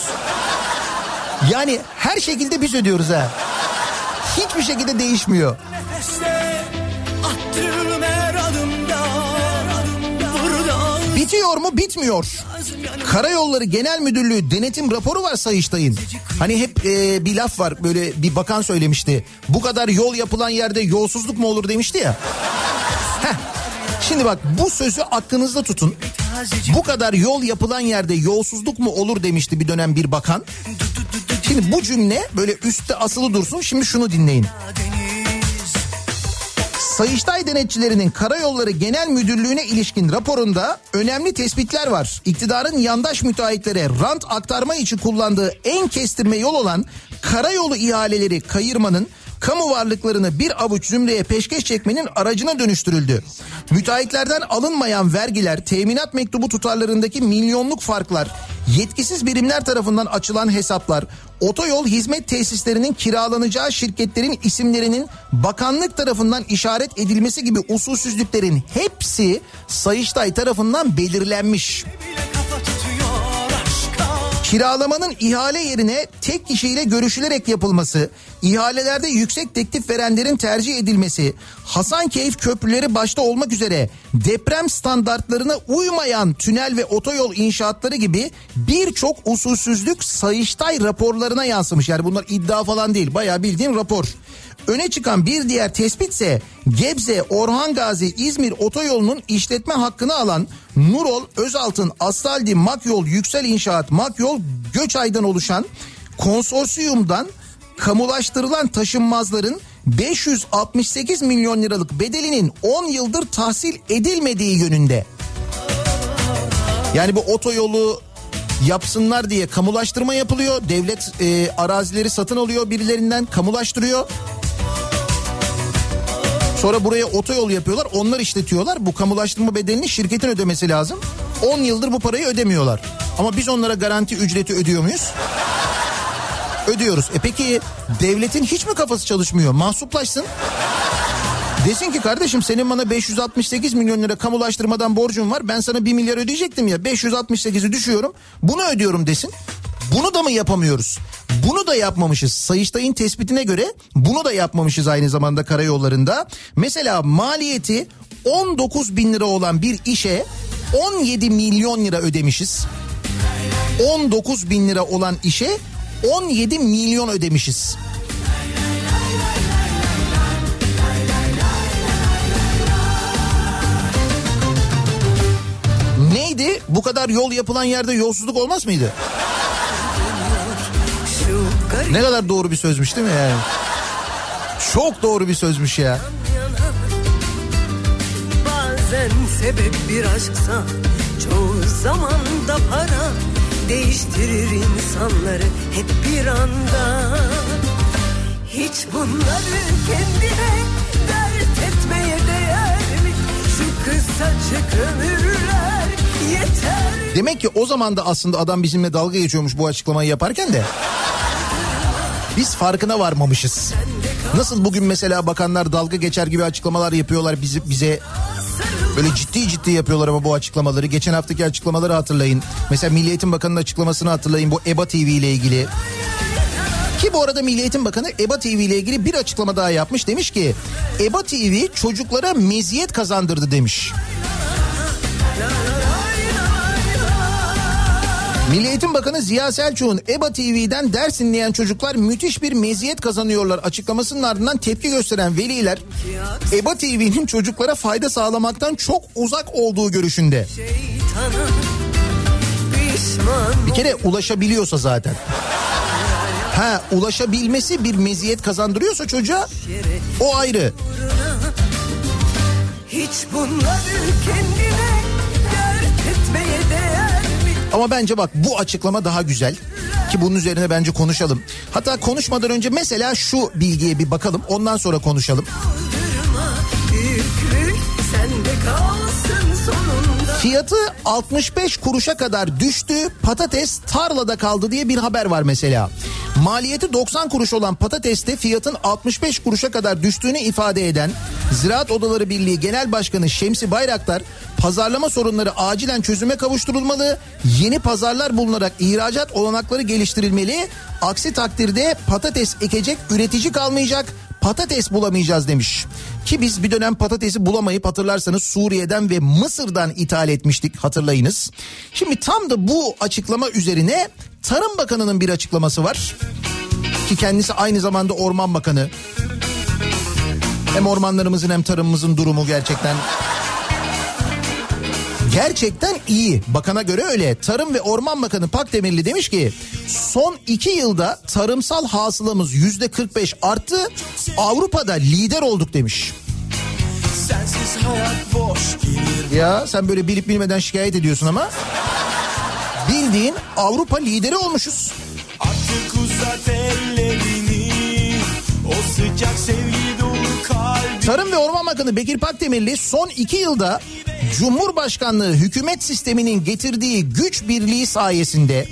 Yani her şekilde biz ödüyoruz ha. Hiçbir şekilde değişmiyor. Nefeste Bitiyor mu? Bitmiyor. Karayolları Genel Müdürlüğü denetim raporu var Sayıştay'ın. Hani hep e, bir laf var böyle bir bakan söylemişti. Bu kadar yol yapılan yerde yolsuzluk mu olur demişti ya. Heh. Şimdi bak bu sözü aklınızda tutun. Bu kadar yol yapılan yerde yolsuzluk mu olur demişti bir dönem bir bakan. Şimdi bu cümle böyle üstte asılı dursun. Şimdi şunu dinleyin. Sayıştay denetçilerinin Karayolları Genel Müdürlüğü'ne ilişkin raporunda önemli tespitler var. İktidarın yandaş müteahhitlere rant aktarma için kullandığı en kestirme yol olan karayolu ihaleleri kayırmanın kamu varlıklarını bir avuç zümreye peşkeş çekmenin aracına dönüştürüldü. Müteahhitlerden alınmayan vergiler, teminat mektubu tutarlarındaki milyonluk farklar, yetkisiz birimler tarafından açılan hesaplar, otoyol hizmet tesislerinin kiralanacağı şirketlerin isimlerinin bakanlık tarafından işaret edilmesi gibi usulsüzlüklerin hepsi Sayıştay tarafından belirlenmiş. aşka Kiralamanın ihale yerine tek kişiyle görüşülerek yapılması, ihalelerde yüksek teklif verenlerin tercih edilmesi, Hasankeyf köprüleri başta olmak üzere deprem standartlarına uymayan tünel ve otoyol inşaatları gibi birçok usulsüzlük Sayıştay raporlarına yansımış. Yani bunlar iddia falan değil bayağı bildiğin rapor. Öne çıkan bir diğer tespitse Gebze, Orhan Gazi, İzmir otoyolunun işletme hakkını alan Nurol, Özaltın, Astaldi, Makyol, Yüksel İnşaat, Makyol, Göçay'dan oluşan konsorsiyumdan kamulaştırılan taşınmazların 568 milyon liralık bedelinin 10 yıldır tahsil edilmediği yönünde. Yani bu otoyolu yapsınlar diye kamulaştırma yapılıyor. Devlet e, arazileri satın alıyor birilerinden kamulaştırıyor. Sonra buraya otoyol yapıyorlar. Onlar işletiyorlar. Bu kamulaştırma bedelini şirketin ödemesi lazım. 10 yıldır bu parayı ödemiyorlar. Ama biz onlara garanti ücreti ödüyor muyuz? Ödüyoruz. E peki devletin hiç mi kafası çalışmıyor? Mahsuplaşsın. Desin ki kardeşim senin bana 568 milyon lira kamulaştırmadan borcun var. Ben sana 1 milyar ödeyecektim ya. 568'i düşüyorum. Bunu ödüyorum desin. Bunu da mı yapamıyoruz? Bunu da yapmamışız. Sayıştay'ın tespitine göre bunu da yapmamışız aynı zamanda karayollarında. Mesela maliyeti 19 bin lira olan bir işe 17 milyon lira ödemişiz. 19 bin lira olan işe 17 milyon ödemişiz. Neydi? Bu kadar yol yapılan yerde yolsuzluk olmaz mıydı? Ne kadar doğru bir sözmüş değil mi yani? Çok doğru bir sözmüş ya. Bazen sebep bir aşksa çoğu zaman da para değiştirir insanları hep bir anda. Hiç bunları kendine dert etmeye değer mi? Şu kısacık ömürler yeter. Demek ki o zaman da aslında adam bizimle dalga geçiyormuş bu açıklamayı yaparken de. Biz farkına varmamışız. Nasıl bugün mesela bakanlar dalga geçer gibi açıklamalar yapıyorlar bizi bize böyle ciddi ciddi yapıyorlar ama bu açıklamaları. Geçen haftaki açıklamaları hatırlayın. Mesela Milli Eğitim Bakanı'nın açıklamasını hatırlayın bu EBA TV ile ilgili. Ki bu arada Milli Eğitim Bakanı EBA TV ile ilgili bir açıklama daha yapmış. Demiş ki EBA TV çocuklara meziyet kazandırdı demiş. Milli Eğitim Bakanı Ziya Selçuk'un EBA TV'den ders dinleyen çocuklar müthiş bir meziyet kazanıyorlar açıklamasının ardından tepki gösteren veliler EBA TV'nin çocuklara fayda sağlamaktan çok uzak olduğu görüşünde. Bir kere ulaşabiliyorsa zaten. Ha ulaşabilmesi bir meziyet kazandırıyorsa çocuğa o ayrı. Hiç bunları kendine Ama bence bak bu açıklama daha güzel ki bunun üzerine bence konuşalım. Hatta konuşmadan önce mesela şu bilgiye bir bakalım ondan sonra konuşalım. Kaldırma büyüklük sende kalsın sonunda. Fiyatı 65 kuruşa kadar düştü patates tarlada kaldı diye bir haber var mesela. maliyeti 90 kuruş olan patateste fiyatın 65 kuruşa kadar düştüğünü ifade eden Ziraat Odaları Birliği Genel Başkanı Şemsi Bayraktar pazarlama sorunları acilen çözüme kavuşturulmalı, yeni pazarlar bulunarak ihracat olanakları geliştirilmeli, aksi takdirde patates ekecek üretici kalmayacak, patates bulamayacağız demiş. Ki biz bir dönem patatesi bulamayıp hatırlarsanız Suriye'den ve Mısır'dan ithal etmiştik hatırlayınız. Şimdi tam da bu açıklama üzerine Tarım Bakanı'nın bir açıklaması var. Ki kendisi aynı zamanda Orman Bakanı. Hem ormanlarımızın hem tarımımızın durumu gerçekten Gerçekten iyi. Bakana göre öyle. Tarım ve Orman Bakanı Pakdemirli demiş ki son iki yılda tarımsal hasılamız yüzde 45 arttı. Avrupa'da lider olduk demiş. Ya sen böyle bilip bilmeden şikayet ediyorsun ama bildiğin Avrupa lideri olmuşuz. Artık uzat ellerini O sıcak sevgi Tarım ve Orman Bakanı Bekir Pakdemirli son iki yılda Cumhurbaşkanlığı hükümet sisteminin getirdiği güç birliği sayesinde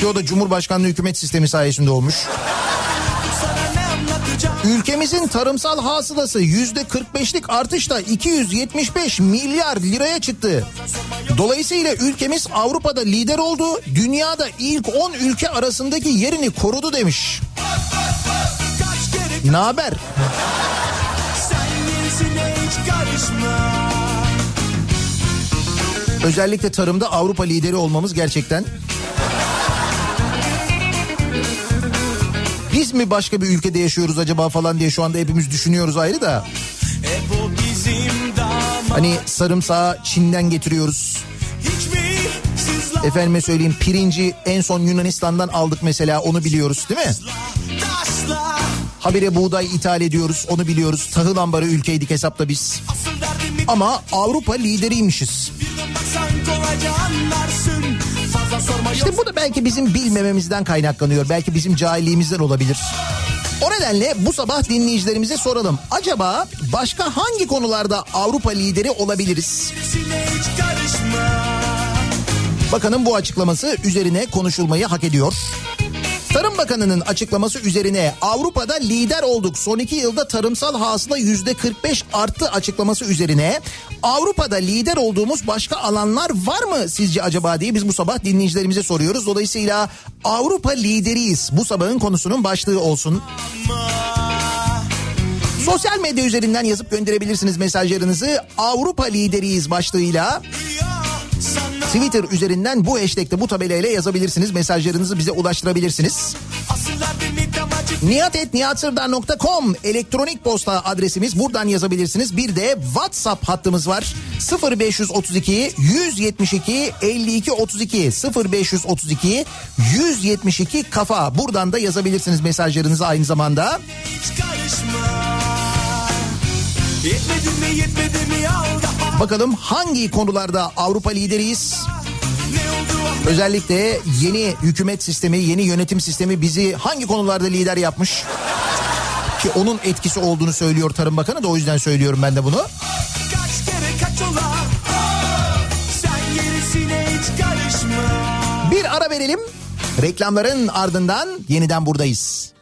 ki o da Cumhurbaşkanlığı hükümet sistemi sayesinde olmuş. Ülkemizin tarımsal hasılası yüzde 45'lik artışla 275 milyar liraya çıktı. Dolayısıyla ülkemiz Avrupa'da lider oldu. Dünyada ilk 10 ülke arasındaki yerini korudu demiş. Ne haber? Özellikle tarımda Avrupa lideri olmamız gerçekten Biz mi başka bir ülkede yaşıyoruz acaba falan diye şu anda hepimiz düşünüyoruz ayrı da. Hani sarımsağı Çin'den getiriyoruz. Efendime söyleyeyim pirinci en son Yunanistan'dan aldık mesela onu biliyoruz değil mi? Habire buğday ithal ediyoruz onu biliyoruz. Tahıl ambarı ülkeydik hesapta biz. Ama Avrupa lideriymişiz. İşte bu da belki bizim bilmememizden kaynaklanıyor. Belki bizim cahilliğimizden olabilir. O nedenle bu sabah dinleyicilerimize soralım. Acaba başka hangi konularda Avrupa lideri olabiliriz? Bakanın bu açıklaması üzerine konuşulmayı hak ediyor. Tarım Bakanı'nın açıklaması üzerine Avrupa'da lider olduk. Son iki yılda tarımsal hasıla yüzde 45 arttı açıklaması üzerine Avrupa'da lider olduğumuz başka alanlar var mı sizce acaba diye biz bu sabah dinleyicilerimize soruyoruz. Dolayısıyla Avrupa lideriyiz. Bu sabahın konusunun başlığı olsun. Sosyal medya üzerinden yazıp gönderebilirsiniz mesajlarınızı. Avrupa lideriyiz başlığıyla. Sana Twitter üzerinden bu hashtag'te bu tabelayla yazabilirsiniz. Mesajlarınızı bize ulaştırabilirsiniz. niyatetniyatsırdar.com elektronik posta adresimiz. Buradan yazabilirsiniz. Bir de WhatsApp hattımız var. 0532 172 52 32 0532 172 kafa. Buradan da yazabilirsiniz mesajlarınızı aynı zamanda. Yetmedi mi yetmedi mi Bakalım hangi konularda Avrupa lideriyiz? Özellikle yeni hükümet sistemi, yeni yönetim sistemi bizi hangi konularda lider yapmış? Ki onun etkisi olduğunu söylüyor Tarım Bakanı da o yüzden söylüyorum ben de bunu. kaç kere kaç ola Sen gerisine hiç karışma Bir ara verelim. Reklamların ardından yeniden buradayız.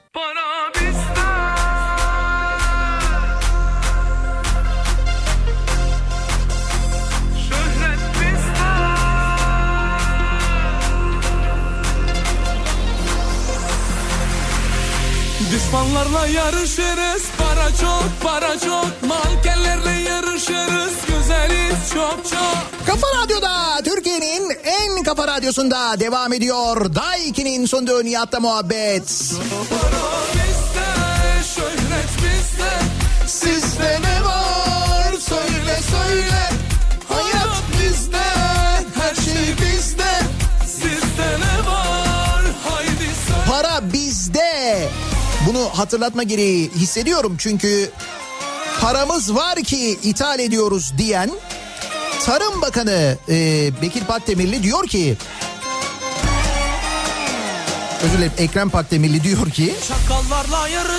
Düşmanlarla yarışırız. Para çok para çok. Mankenlerle yarışırız. Güzeliz çok çok. Kafa Radyo'da Türkiye'nin en kafa radyosunda devam ediyor. Daiki'nin sunduğu Nihat'la muhabbet. Para bizde Şöhret bizde. Sizde hatırlatma gereği hissediyorum çünkü paramız var ki ithal ediyoruz diyen Tarım Bakanı e, Bekir Pakdemirli diyor ki Özür dilerim Ekrem Pakdemirli diyor ki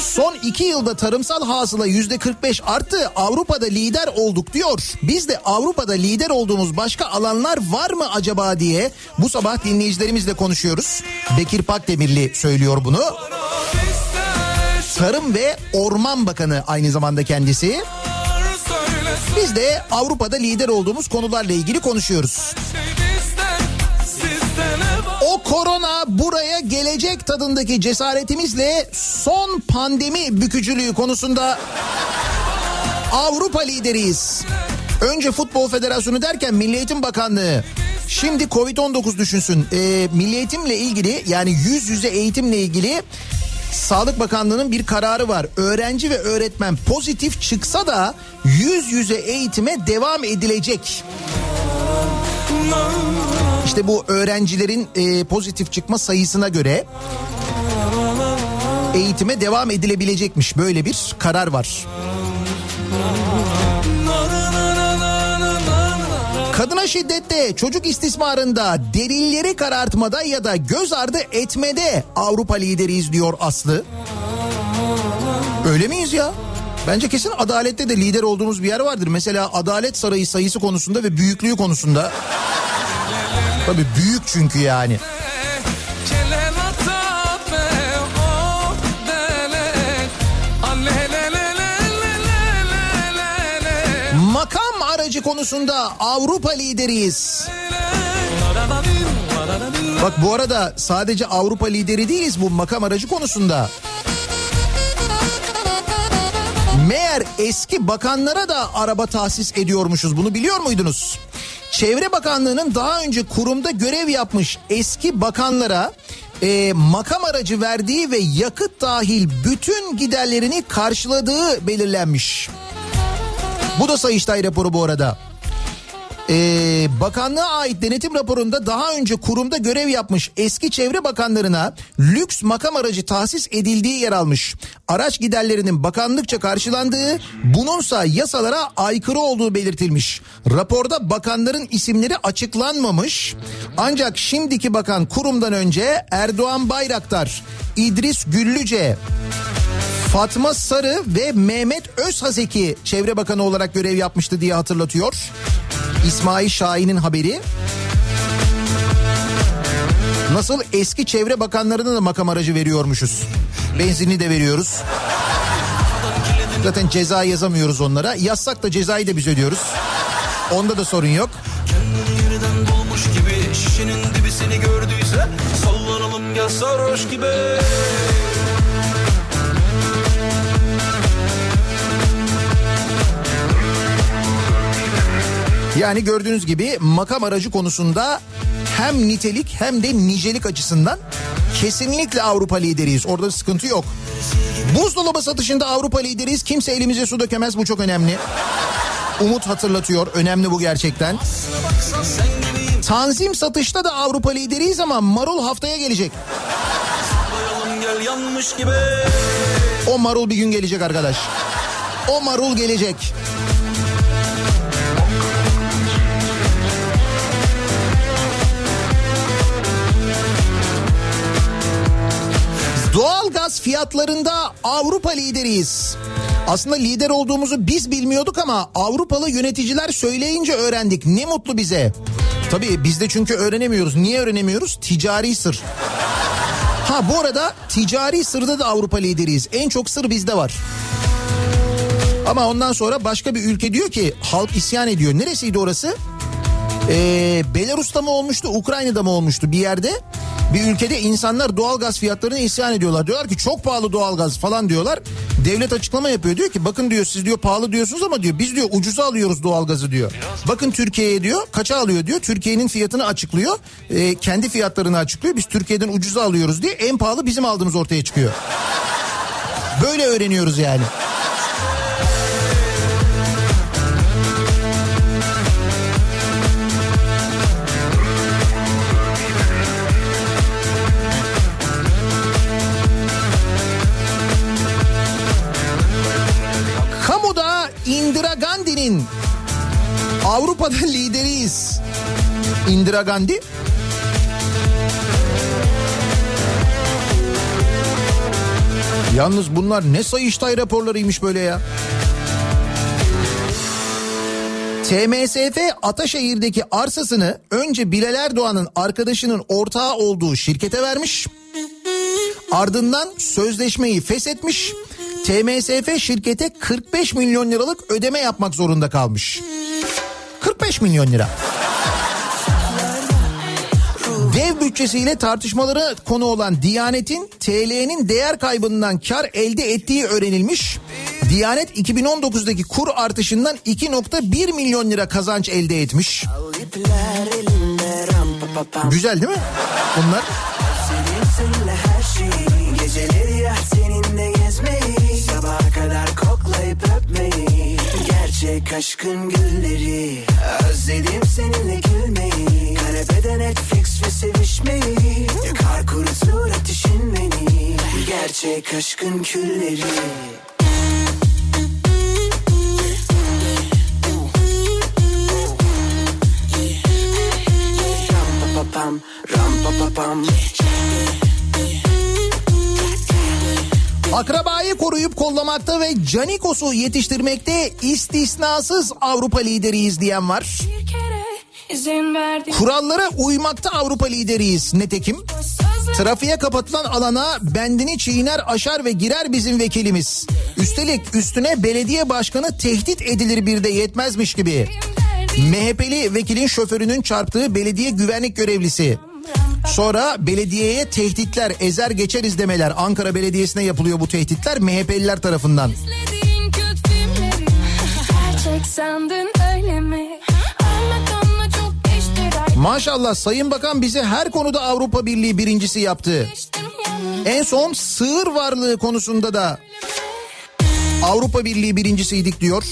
Son iki yılda tarımsal hasıla yüzde 45 arttı. Avrupa'da lider olduk diyor. Biz de Avrupa'da lider olduğumuz başka alanlar var mı acaba diye bu sabah dinleyicilerimizle konuşuyoruz. Bekir Pakdemirli söylüyor bunu. Tarım ve Orman Bakanı aynı zamanda kendisi. Biz de Avrupa'da lider olduğumuz konularla ilgili konuşuyoruz. O korona buraya gelecek tadındaki cesaretimizle son pandemi bükücülüğü konusunda Avrupa lideriyiz. Önce Futbol Federasyonu derken Milli Eğitim Bakanlığı. Şimdi Covid-19 düşünsün. Ee, Milli Eğitimle ilgili yani yüz yüze eğitimle ilgili Sağlık Bakanlığı'nın bir kararı var. Öğrenci ve öğretmen pozitif çıksa da yüz yüze eğitime devam edilecek. İşte bu öğrencilerin e, pozitif çıkma sayısına göre eğitime devam edilebilecekmiş. Böyle bir karar var. Kadına şiddette, çocuk istismarında, delilleri karartmada ya da göz ardı etmede Avrupa lideriyiz diyor Aslı. Öyle miyiz ya? Bence kesin adalette de lider olduğumuz bir yer vardır. Mesela Adalet Sarayı sayısı konusunda ve büyüklüğü konusunda. Tabii büyük çünkü yani. Aracı konusunda Avrupa lideriyiz. Bak bu arada sadece Avrupa lideri değiliz bu makam aracı konusunda. Meğer eski bakanlara da araba tahsis ediyormuşuz bunu biliyor muydunuz? Çevre Bakanlığı'nın daha önce kurumda görev yapmış eski bakanlara e, makam aracı verdiği ve yakıt dahil bütün giderlerini karşıladığı belirlenmiş. Bu da Sayıştay raporu bu arada. Ee, bakanlığa ait denetim raporunda daha önce kurumda görev yapmış eski çevre bakanlarına lüks makam aracı tahsis edildiği yer almış. Araç giderlerinin bakanlıkça karşılandığı bununsa yasalara aykırı olduğu belirtilmiş. Raporda bakanların isimleri açıklanmamış. Ancak şimdiki bakan kurumdan önce Erdoğan Bayraktar, İdris Güllüce, Fatma Sarı ve Mehmet Özhazeki Çevre Bakanı olarak görev yapmıştı diye hatırlatıyor. İsmail Şahin'in haberi. Nasıl eski çevre bakanlarına da makam aracı veriyormuşuz. Benzinli de veriyoruz. Zaten ceza yazamıyoruz onlara. Yazsak da cezayı da biz ödüyoruz. Onda da sorun yok. dolmuş gibi Şişenin dibisini gördüyse Sallanalım gel sarhoş gibi Yani gördüğünüz gibi makam aracı konusunda hem nitelik hem de nicelik açısından kesinlikle Avrupa lideriyiz. Orada sıkıntı yok. Buzdolabı satışında Avrupa lideriyiz. Kimse elimize su dökemez. Bu çok önemli. Umut hatırlatıyor. Önemli bu gerçekten. Tanzim satışta da Avrupa lideriyiz ama marul haftaya gelecek. O marul bir gün gelecek arkadaş. O marul gelecek. Fiyatlarında Avrupa lideriyiz. Aslında lider olduğumuzu biz bilmiyorduk ama Avrupalı yöneticiler söyleyince öğrendik. Ne mutlu bize. Tabii biz de çünkü öğrenemiyoruz. Niye öğrenemiyoruz? Ticari sır. Ha bu arada ticari sırda da Avrupa lideriyiz. En çok sır bizde var. Ama ondan sonra başka bir ülke diyor ki halk isyan ediyor. Neresiydi orası? Ee, Belarus'ta mı olmuştu, Ukrayna'da mı olmuştu bir yerde? Bir ülkede insanlar doğalgaz fiyatlarına isyan ediyorlar. Diyorlar ki çok pahalı doğalgaz falan diyorlar. Devlet açıklama yapıyor. Diyor ki bakın diyor siz diyor pahalı diyorsunuz ama diyor biz diyor ucuza alıyoruz doğalgazı diyor. Bakın Türkiye'ye diyor kaça alıyor diyor. Türkiye'nin fiyatını açıklıyor. Ee, kendi fiyatlarını açıklıyor. Biz Türkiye'den ucuza alıyoruz diye en pahalı bizim aldığımız ortaya çıkıyor. Böyle öğreniyoruz yani. Gandhi'nin Avrupa'da lideriyiz. Indira Gandhi Yalnız bunlar ne Sayıştay raporlarıymış böyle ya. TMSF Ataşehir'deki arsasını önce Bilal Erdoğan'ın arkadaşının ortağı olduğu şirkete vermiş. Ardından sözleşmeyi feshetmiş. TMSF şirkete 45 milyon liralık ödeme yapmak zorunda kalmış. 45 milyon lira. Dev bütçesiyle tartışmalara konu olan Diyanet'in TL'nin değer kaybından kar elde ettiği öğrenilmiş. Diyanet 2019'daki kur artışından 2.1 milyon lira kazanç elde etmiş. Güzel değil mi? Bunlar. Gerçek aşkın gülleri Özledim seninle gülmeyi. Kanepede Netflix ve sevişmeyi Yakar kurutur ateşin beni. Gerçek aşkın külleri. Ram pa pa pam, ram pa pa pam. Akrabayı koruyup kollamakta ve Canikos'u yetiştirmekte istisnasız Avrupa lideriyiz diyen var. Kurallara uymakta Avrupa lideriyiz netekim. Trafiğe kapatılan alana bendini çiğner aşar ve girer bizim vekilimiz. Üstelik üstüne belediye başkanı tehdit edilir bir de yetmezmiş gibi. MHP'li vekilin şoförünün çarptığı belediye güvenlik görevlisi. Sonra belediyeye tehditler ezer geçeriz demeler. Ankara Belediyesi'ne yapılıyor bu tehditler MHP'liler tarafından. Maşallah Sayın Bakan bizi her konuda Avrupa Birliği birincisi yaptı. En son sığır varlığı konusunda da Avrupa Birliği birincisiydik diyor.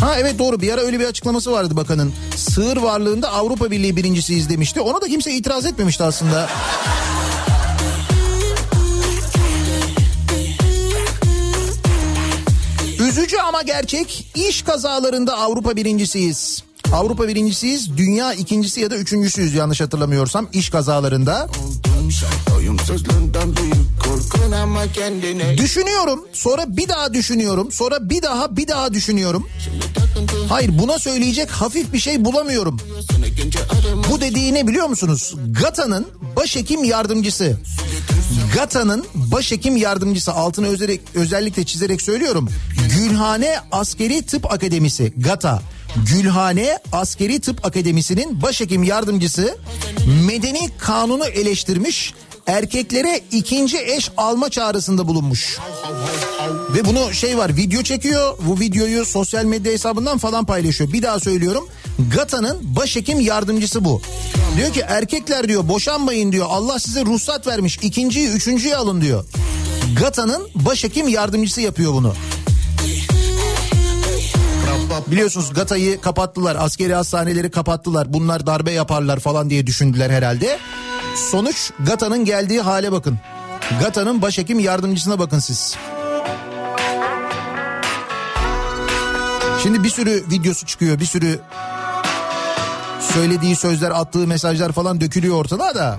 Ha evet doğru bir ara öyle bir açıklaması vardı bakanın. Sığır varlığında Avrupa Birliği birincisiyiz demişti. Ona da kimse itiraz etmemişti aslında. Üzücü ama gerçek iş kazalarında Avrupa birincisiyiz. Avrupa birincisiyiz, dünya ikincisi ya da üçüncüsüyüz yanlış hatırlamıyorsam iş kazalarında. Düşünüyorum, sonra bir daha düşünüyorum, sonra bir daha bir daha düşünüyorum. Hayır buna söyleyecek hafif bir şey bulamıyorum. Bu dediği ne biliyor musunuz? GATA'nın başhekim yardımcısı. GATA'nın başhekim yardımcısı altını özellik, özellikle çizerek söylüyorum. Gülhane Askeri Tıp Akademisi GATA. Gülhane Askeri Tıp Akademisi'nin başhekim yardımcısı medeni kanunu eleştirmiş. Erkeklere ikinci eş alma çağrısında bulunmuş. Ve bunu şey var video çekiyor. Bu videoyu sosyal medya hesabından falan paylaşıyor. Bir daha söylüyorum. GATA'nın başhekim yardımcısı bu. Diyor ki erkekler diyor boşanmayın diyor. Allah size ruhsat vermiş. İkinciyi üçüncüyü alın diyor. GATA'nın başhekim yardımcısı yapıyor bunu. Biliyorsunuz GATA'yı kapattılar. Askeri hastaneleri kapattılar. Bunlar darbe yaparlar falan diye düşündüler herhalde. Sonuç GATA'nın geldiği hale bakın. GATA'nın başhekim yardımcısına bakın siz. Şimdi bir sürü videosu çıkıyor. Bir sürü söylediği sözler, attığı mesajlar falan dökülüyor ortalığa da.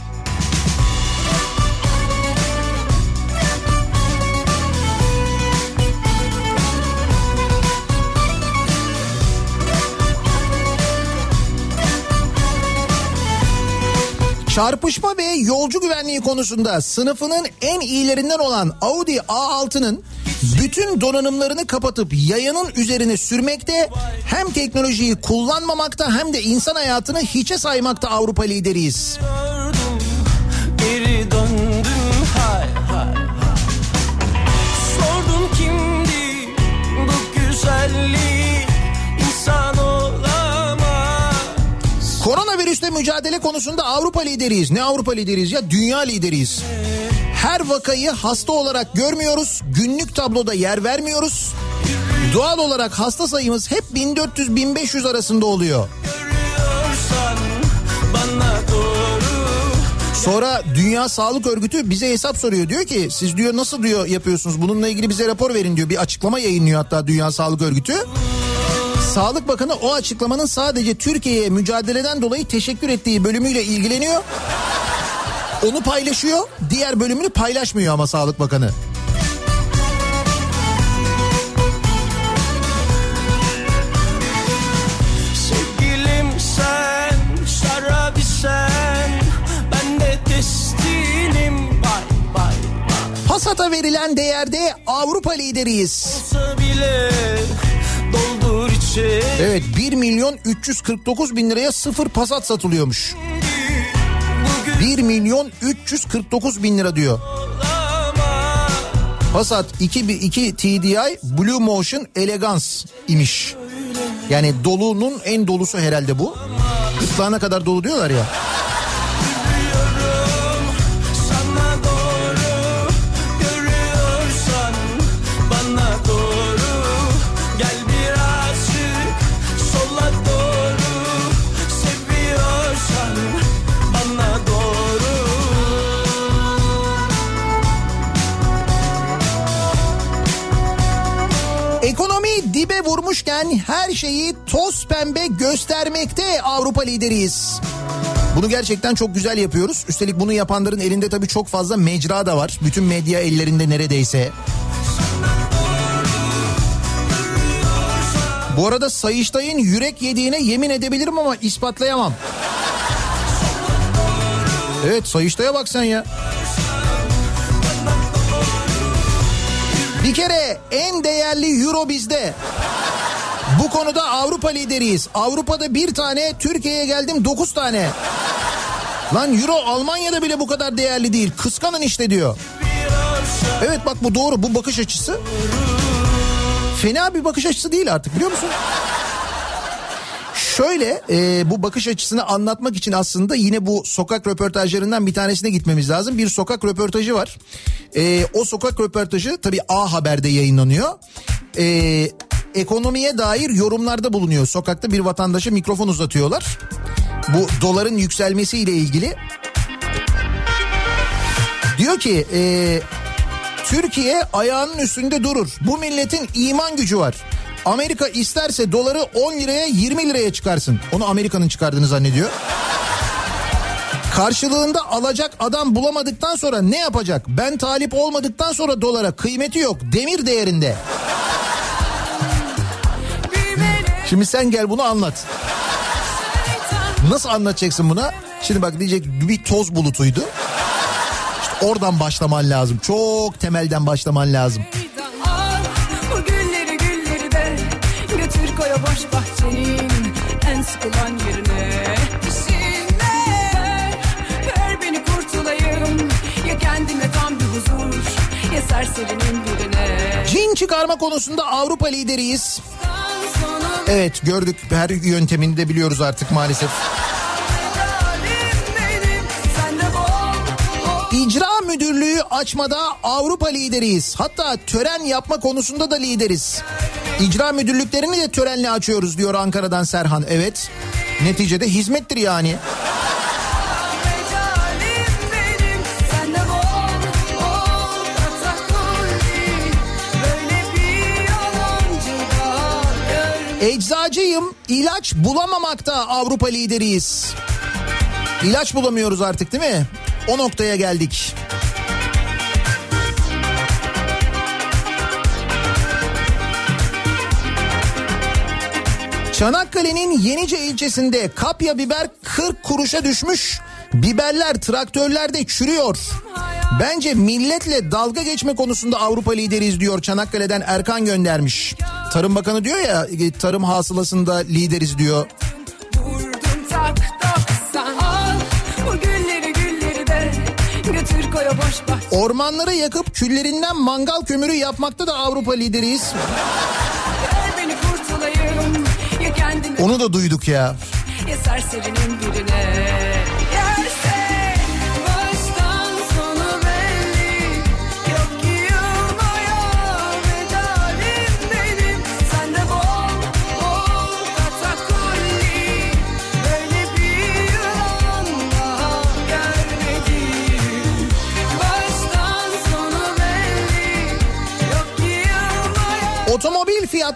Çarpışma ve yolcu güvenliği konusunda sınıfının en iyilerinden olan Audi A6'nın bütün donanımlarını kapatıp yayanın üzerine sürmekte hem teknolojiyi kullanmamakta hem de insan hayatını hiçe saymakta Avrupa lideriyiz. Geri döndüm hay hay hay. Sordum kimdi bu güzellik Koronavirüsle mücadele konusunda Avrupa lideriyiz. Ne Avrupa lideriyiz ya dünya lideriyiz. Her vakayı hasta olarak görmüyoruz. Günlük tabloda yer vermiyoruz. Doğal olarak hasta sayımız hep 1400-1500 arasında oluyor. Sonra Dünya Sağlık Örgütü bize hesap soruyor. Diyor ki siz diyor nasıl diyor yapıyorsunuz bununla ilgili bize rapor verin diyor. Bir açıklama yayınlıyor hatta Dünya Sağlık Örgütü. Sağlık Bakanı o açıklamanın sadece Türkiye'ye mücadeleden dolayı teşekkür ettiği bölümüyle ilgileniyor. Onu paylaşıyor, diğer bölümünü paylaşmıyor ama Sağlık Bakanı. Sevgilim. Pasata verilen değerde Avrupa lideriyiz. Olsa bile doldu Evet 1 milyon 349 bin liraya sıfır Passat satılıyormuş. 1 milyon 349 bin lira diyor. Passat 2, 2 TDI Blue Motion Elegance imiş. Yani dolunun en dolusu herhalde bu. Gırtlağına kadar dolu diyorlar ya. Dibe vurmuşken her şeyi toz pembe göstermekte Avrupa lideriyiz. Bunu gerçekten çok güzel yapıyoruz. Üstelik bunu yapanların elinde tabii çok fazla mecra da var. Bütün medya ellerinde neredeyse. Bu arada Sayıştay'ın yürek yediğine yemin edebilirim ama ispatlayamam. Evet Sayıştay'a bak sen ya. Bir kere en değerli euro bizde. Bu konuda Avrupa lideriyiz. Avrupa'da bir tane, Türkiye'ye geldim dokuz tane. Lan euro Almanya'da bile bu kadar değerli değil. Kıskanın işte diyor. Evet bak bu doğru bu bakış açısı. Fena bir bakış açısı değil artık biliyor musun? Şöyle e, bu bakış açısını anlatmak için aslında yine bu sokak röportajlarından bir tanesine gitmemiz lazım. Bir sokak röportajı var. E, o sokak röportajı tabii A Haber'de yayınlanıyor. E, ekonomiye dair yorumlarda bulunuyor. Sokakta bir vatandaşa mikrofon uzatıyorlar. Bu doların yükselmesiyle ilgili. Diyor ki e, Türkiye ayağının üstünde durur. Bu milletin iman gücü var. Amerika isterse doları 10 liraya 20 liraya çıkarsın. Onu Amerika'nın çıkardığını zannediyor. Karşılığında alacak adam bulamadıktan sonra ne yapacak? Ben talip olmadıktan sonra dolara kıymeti yok. Demir değerinde. Şimdi sen gel bunu anlat. Nasıl anlatacaksın buna? Şimdi bak diyecek bir toz bulutuydu. İşte oradan başlaman lazım. Çok temelden başlaman lazım. Boş bahçenin en sıkılan yerine. Şimdi ver, beni kurtulayım ya kendime tam bir huzur ya serserinin birine. Cin çıkarma konusunda Avrupa lideriyiz. Evet gördük her yöntemini de biliyoruz artık maalesef. halim müdürlüğü açmada Avrupa lideriyiz. Hatta tören yapma konusunda da lideriz. İcra müdürlüklerini de törenle açıyoruz diyor Ankara'dan Serhan. Evet. Neticede hizmettir yani. Eczacıyım ilaç bulamamakta Avrupa lideriyiz. İlaç bulamıyoruz artık değil mi? O noktaya geldik. Çanakkale'nin Yenice ilçesinde kapya biber 40 kuruşa düşmüş. Biberler traktörlerde çürüyor. Bence milletle dalga geçme konusunda Avrupa lideriyiz diyor Çanakkale'den Erkan göndermiş. Tarım Bakanı diyor ya e, tarım hasılasında lideriz diyor. Ormanları yakıp küllerinden mangal kömürü yapmakta da Avrupa lideriyiz. Onu da duyduk ya. ya serserinin birine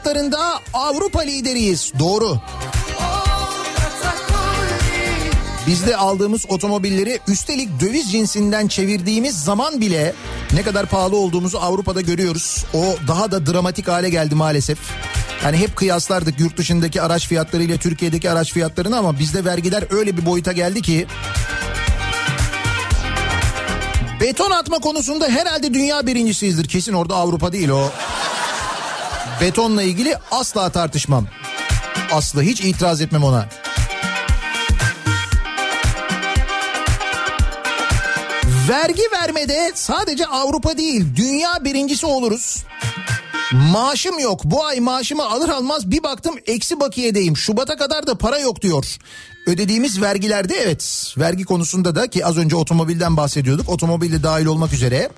fiyatlarında Avrupa lideriyiz. Doğru. Bizde aldığımız otomobilleri üstelik döviz cinsinden çevirdiğimiz zaman bile ne kadar pahalı olduğumuzu Avrupa'da görüyoruz. O daha da dramatik hale geldi maalesef. Yani hep kıyaslardık yurt dışındaki araç fiyatları ile Türkiye'deki araç fiyatlarını ama bizde vergiler öyle bir boyuta geldi ki Beton atma konusunda herhalde dünya birincisiyizdir. Kesin orada Avrupa değil o. Betonla ilgili asla tartışmam. Aslı hiç itiraz etmem ona. Vergi vermede sadece Avrupa değil dünya birincisi oluruz. Maaşım yok bu ay maaşımı alır almaz bir baktım eksi bakiyedeyim Şubat'a kadar da para yok diyor. Ödediğimiz vergilerde evet vergi konusunda da ki az önce otomobilden bahsediyorduk otomobilde dahil olmak üzere.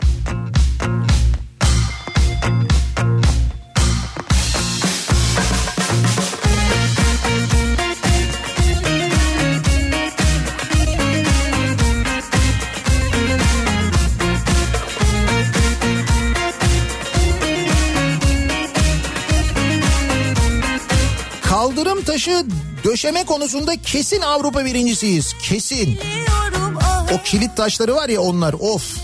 Taşı döşeme konusunda kesin Avrupa birincisiyiz. Kesin. O kilit taşları var ya onlar of.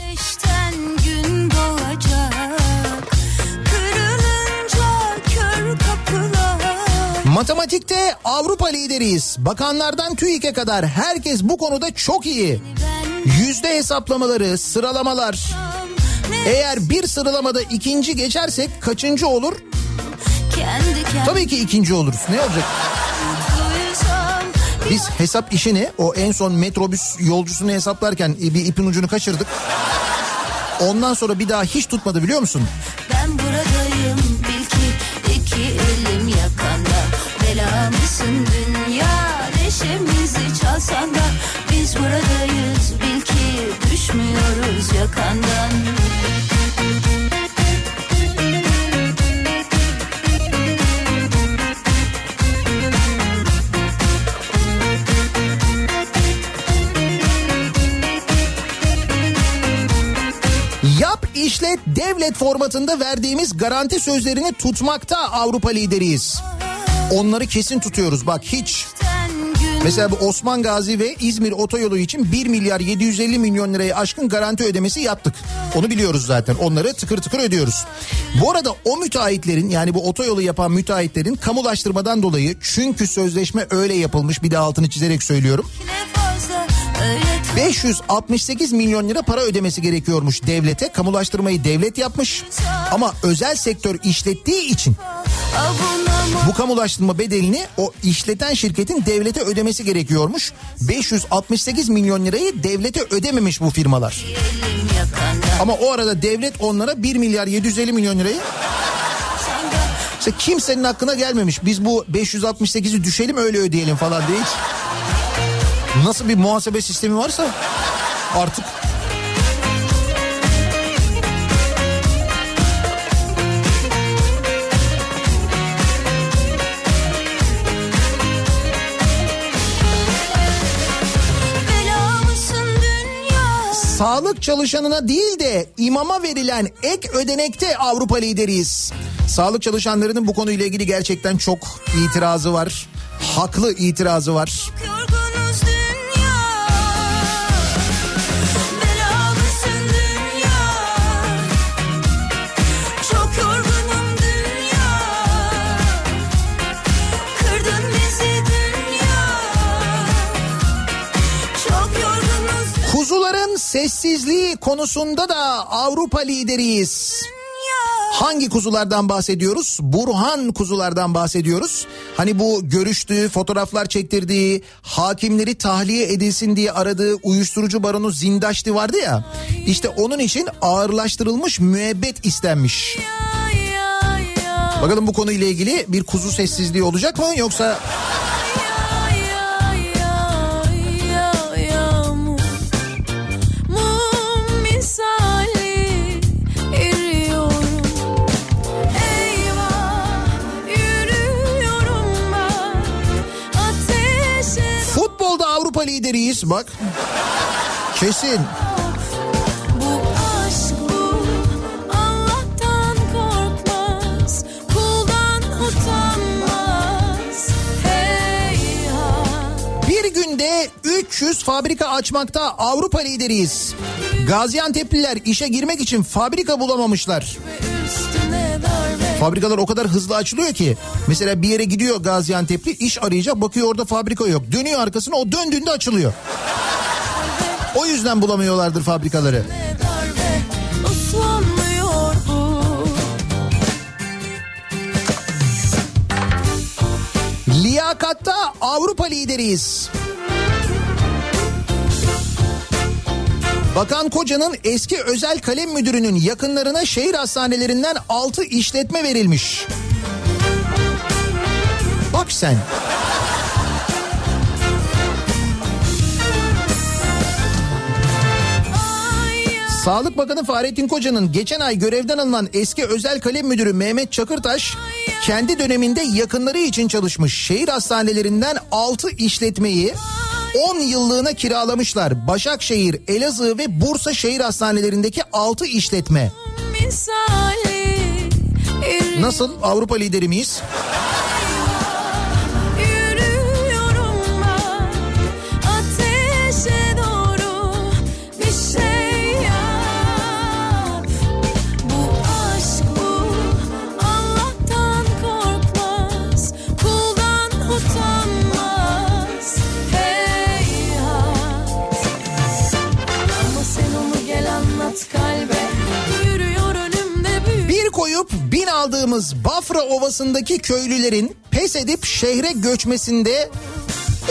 Matematikte Avrupa lideriyiz. Bakanlardan TÜİK'e kadar herkes bu konuda çok iyi. Yüzde hesaplamaları, sıralamalar. Eğer bir sıralamada ikinci geçersek kaçıncı olur? Tabii ki ikinci oluruz. Ne olacak? Biz hesap işini o en son metrobüs yolcusunu hesaplarken bir ipin ucunu kaçırdık. Ondan sonra bir daha hiç tutmadı biliyor musun? Ben buradayım bil ki iki elim yakanda Bela mısın dünya neşemizi çalsan da Biz buradayız bil ki düşmüyoruz yakandan devlet formatında verdiğimiz garanti sözlerini tutmakta Avrupa lideriyiz. Onları kesin tutuyoruz bak hiç. Mesela bu Osman Gazi ve İzmir otoyolu için 1 milyar 750 milyon lirayı aşkın garanti ödemesi yaptık. Onu biliyoruz zaten. Onları tıkır tıkır ödüyoruz. Bu arada o müteahhitlerin yani bu otoyolu yapan müteahhitlerin kamulaştırmadan dolayı çünkü sözleşme öyle yapılmış bir de altını çizerek söylüyorum. fazla öyle 568 milyon lira para ödemesi gerekiyormuş devlete. Kamulaştırmayı devlet yapmış. Ama özel sektör işlettiği için bu kamulaştırma bedelini o işleten şirketin devlete ödemesi gerekiyormuş. 568 milyon lirayı devlete ödememiş bu firmalar. Ama o arada devlet onlara 1 milyar 750 milyon lirayı kimsenin hakkına gelmemiş. Biz bu 568'i düşelim öyle ödeyelim falan diye hiç. Nasıl bir muhasebe sistemi varsa artık Sağlık çalışanına değil de imama verilen ek ödenekte Avrupa lideriyiz. Sağlık çalışanlarının bu konuyla ilgili gerçekten çok itirazı var. Haklı itirazı var. Kuzuların sessizliği konusunda da Avrupa lideriyiz. Hangi kuzulardan bahsediyoruz? Burhan kuzulardan bahsediyoruz. Hani bu görüştüğü, fotoğraflar çektirdiği, hakimleri tahliye edilsin diye aradığı uyuşturucu baronu Zindaşti vardı ya. İşte onun için ağırlaştırılmış müebbet istenmiş. Bakalım bu konuyla ilgili bir kuzu sessizliği olacak mı yoksa lideriyiz bak. Kesin. Günde 300 fabrika açmakta Avrupa lideriyiz. Gaziantep'liler işe girmek için fabrika bulamamışlar. Üstüne Fabrikalar o kadar hızlı açılıyor ki. Mesela bir yere gidiyor Gaziantep'li iş arayacak bakıyor orada fabrika yok. Dönüyor arkasına o döndüğünde açılıyor. O yüzden bulamıyorlardır fabrikaları. Liyakatta Avrupa lideriyiz. Bakan Koca'nın eski özel kalem müdürünün yakınlarına şehir hastanelerinden 6 işletme verilmiş. Bak sen. Sağlık Bakanı Fahrettin Koca'nın geçen ay görevden alınan eski özel kalem müdürü Mehmet Çakırtaş kendi döneminde yakınları için çalışmış şehir hastanelerinden 6 işletmeyi 10 yıllığına kiralamışlar. Başakşehir, Elazığ ve Bursa şehir hastanelerindeki 6 işletme. Misali Nasıl Avrupa lideri miyiz? Koyup bin aldığımız Bafra Ovası'ndaki köylülerin pes edip şehre göçmesinde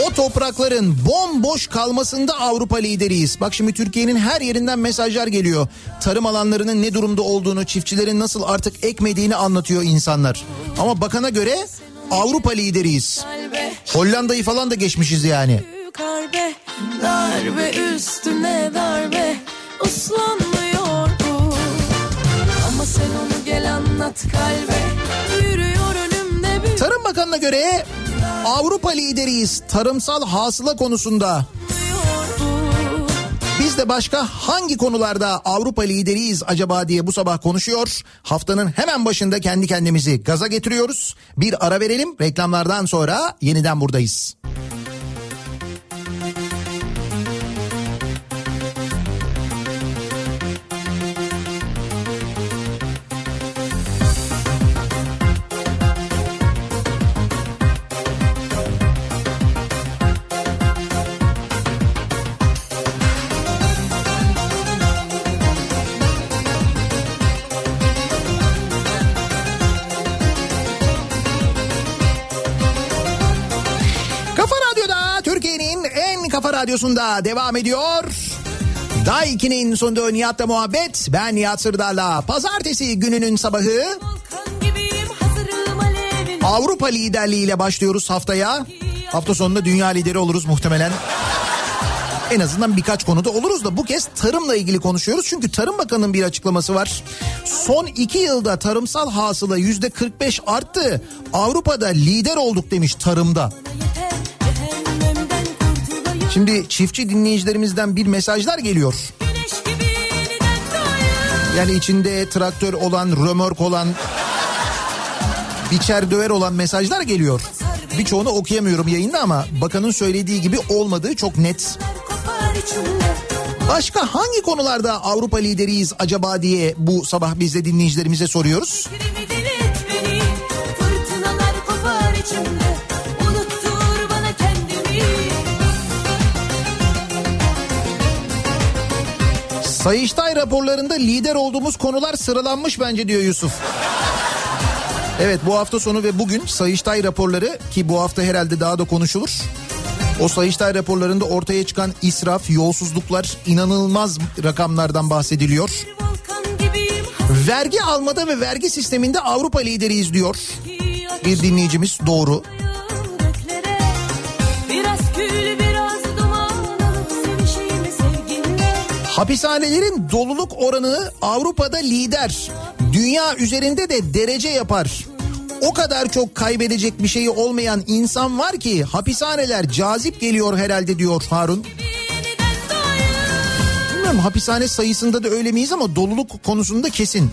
o toprakların bomboş kalmasında Avrupa lideriyiz. Bak şimdi Türkiye'nin her yerinden mesajlar geliyor. Tarım alanlarının ne durumda olduğunu, çiftçilerin nasıl artık ekmediğini anlatıyor insanlar. Ama bakana göre Avrupa lideriyiz. Hollanda'yı falan da geçmişiz yani. Harbe, darbe üstüne darbe uslanmıyor anlat kalbe. Yürüyor önümde bir Tarım Bakanı'na göre Avrupa lideriyiz tarımsal hasıla konusunda. Biz de başka hangi konularda Avrupa lideriyiz acaba diye bu sabah konuşuyor. Haftanın hemen başında kendi kendimizi gaza getiriyoruz. Bir ara verelim reklamlardan sonra yeniden buradayız. Kafa radyosunda devam ediyor. Daiki'nin sunduğu Nihat'la muhabbet. Ben Nihat Sırdar'la. Pazartesi gününün sabahı gibiyim. Avrupa liderliğiyle başlıyoruz haftaya. Hafta sonunda dünya lideri oluruz muhtemelen. En azından birkaç konuda oluruz da bu kez tarımla ilgili konuşuyoruz. Çünkü Tarım Bakanı'nın bir açıklaması var. Son iki yılda tarımsal hasıla yüzde 45 arttı. Avrupa'da lider olduk demiş tarımda. Şimdi çiftçi dinleyicilerimizden bir mesajlar geliyor. Yani içinde traktör olan, römork olan, biçer döver olan mesajlar geliyor. Birçoğunu okuyamıyorum yayında ama bakanın söylediği gibi olmadığı çok net. Başka hangi konularda Avrupa lideriyiz acaba diye bu sabah biz de dinleyicilerimize soruyoruz. Sayıştay raporlarında lider olduğumuz konular sıralanmış bence diyor Yusuf. Evet bu hafta sonu ve bugün Sayıştay raporları ki bu hafta herhalde daha da konuşulur. O Sayıştay raporlarında ortaya çıkan israf, yolsuzluklar inanılmaz rakamlardan bahsediliyor. Vergi almada ve vergi sisteminde Avrupa lideriyiz diyor. Bir dinleyicimiz doğru. Hapishanelerin doluluk oranı Avrupa'da lider. Dünya üzerinde de derece yapar. O kadar çok kaybedecek bir şeyi olmayan insan var ki hapishaneler cazip geliyor herhalde diyor Harun. Bilmiyorum hapishane sayısında da öyle miyiz ama doluluk konusunda kesin.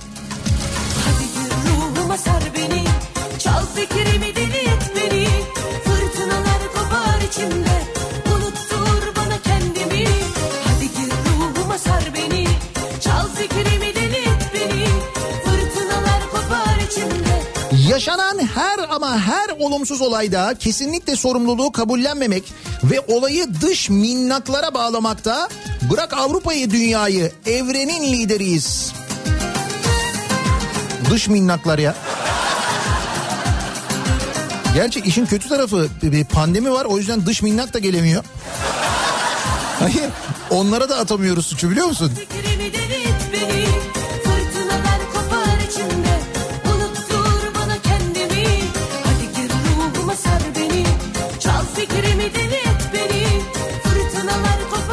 Yaşanan her ama her olumsuz olayda kesinlikle sorumluluğu kabullenmemek ve olayı dış minnaklara bağlamakta bırak Avrupa'yı dünyayı evrenin lideriyiz. Dış minnaklar ya. Gerçi işin kötü tarafı bir pandemi var o yüzden dış minnak da gelemiyor. Hayır onlara da atamıyoruz suçu biliyor musun?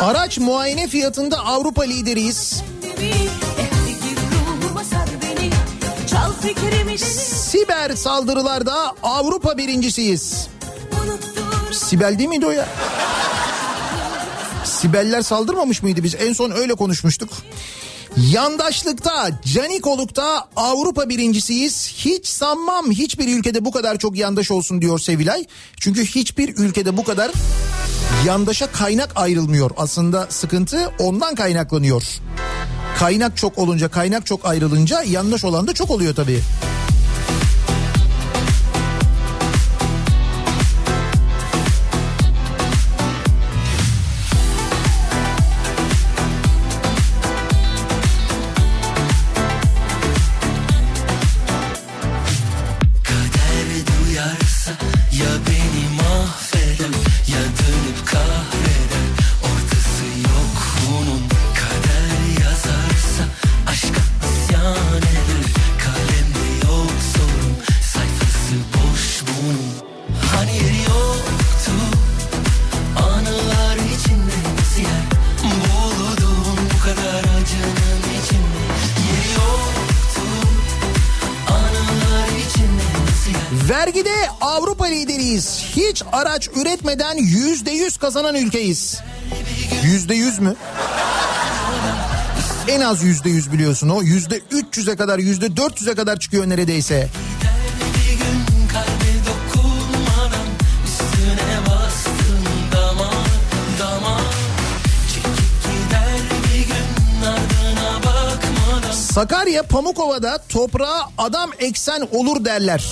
Araç muayene fiyatında Avrupa lideriyiz. Siber saldırılarda Avrupa birincisiyiz. Sibel değil miydi o ya? Sibeller saldırmamış mıydı biz? En son öyle konuşmuştuk. Yandaşlıkta, canikolukta Avrupa birincisiyiz. Hiç sanmam hiçbir ülkede bu kadar çok yandaş olsun diyor Sevilay. Çünkü hiçbir ülkede bu kadar yandaşa kaynak ayrılmıyor. Aslında sıkıntı ondan kaynaklanıyor. Kaynak çok olunca, kaynak çok ayrılınca yandaş olan da çok oluyor tabii. Hiç araç üretmeden yüzde yüz kazanan ülkeyiz. Yüzde yüz mü? En az yüzde yüz biliyorsun o. Yüzde üç yüze kadar yüzde dört yüze kadar çıkıyor neredeyse. Sakarya Pamukova'da toprağa adam eksen olur derler.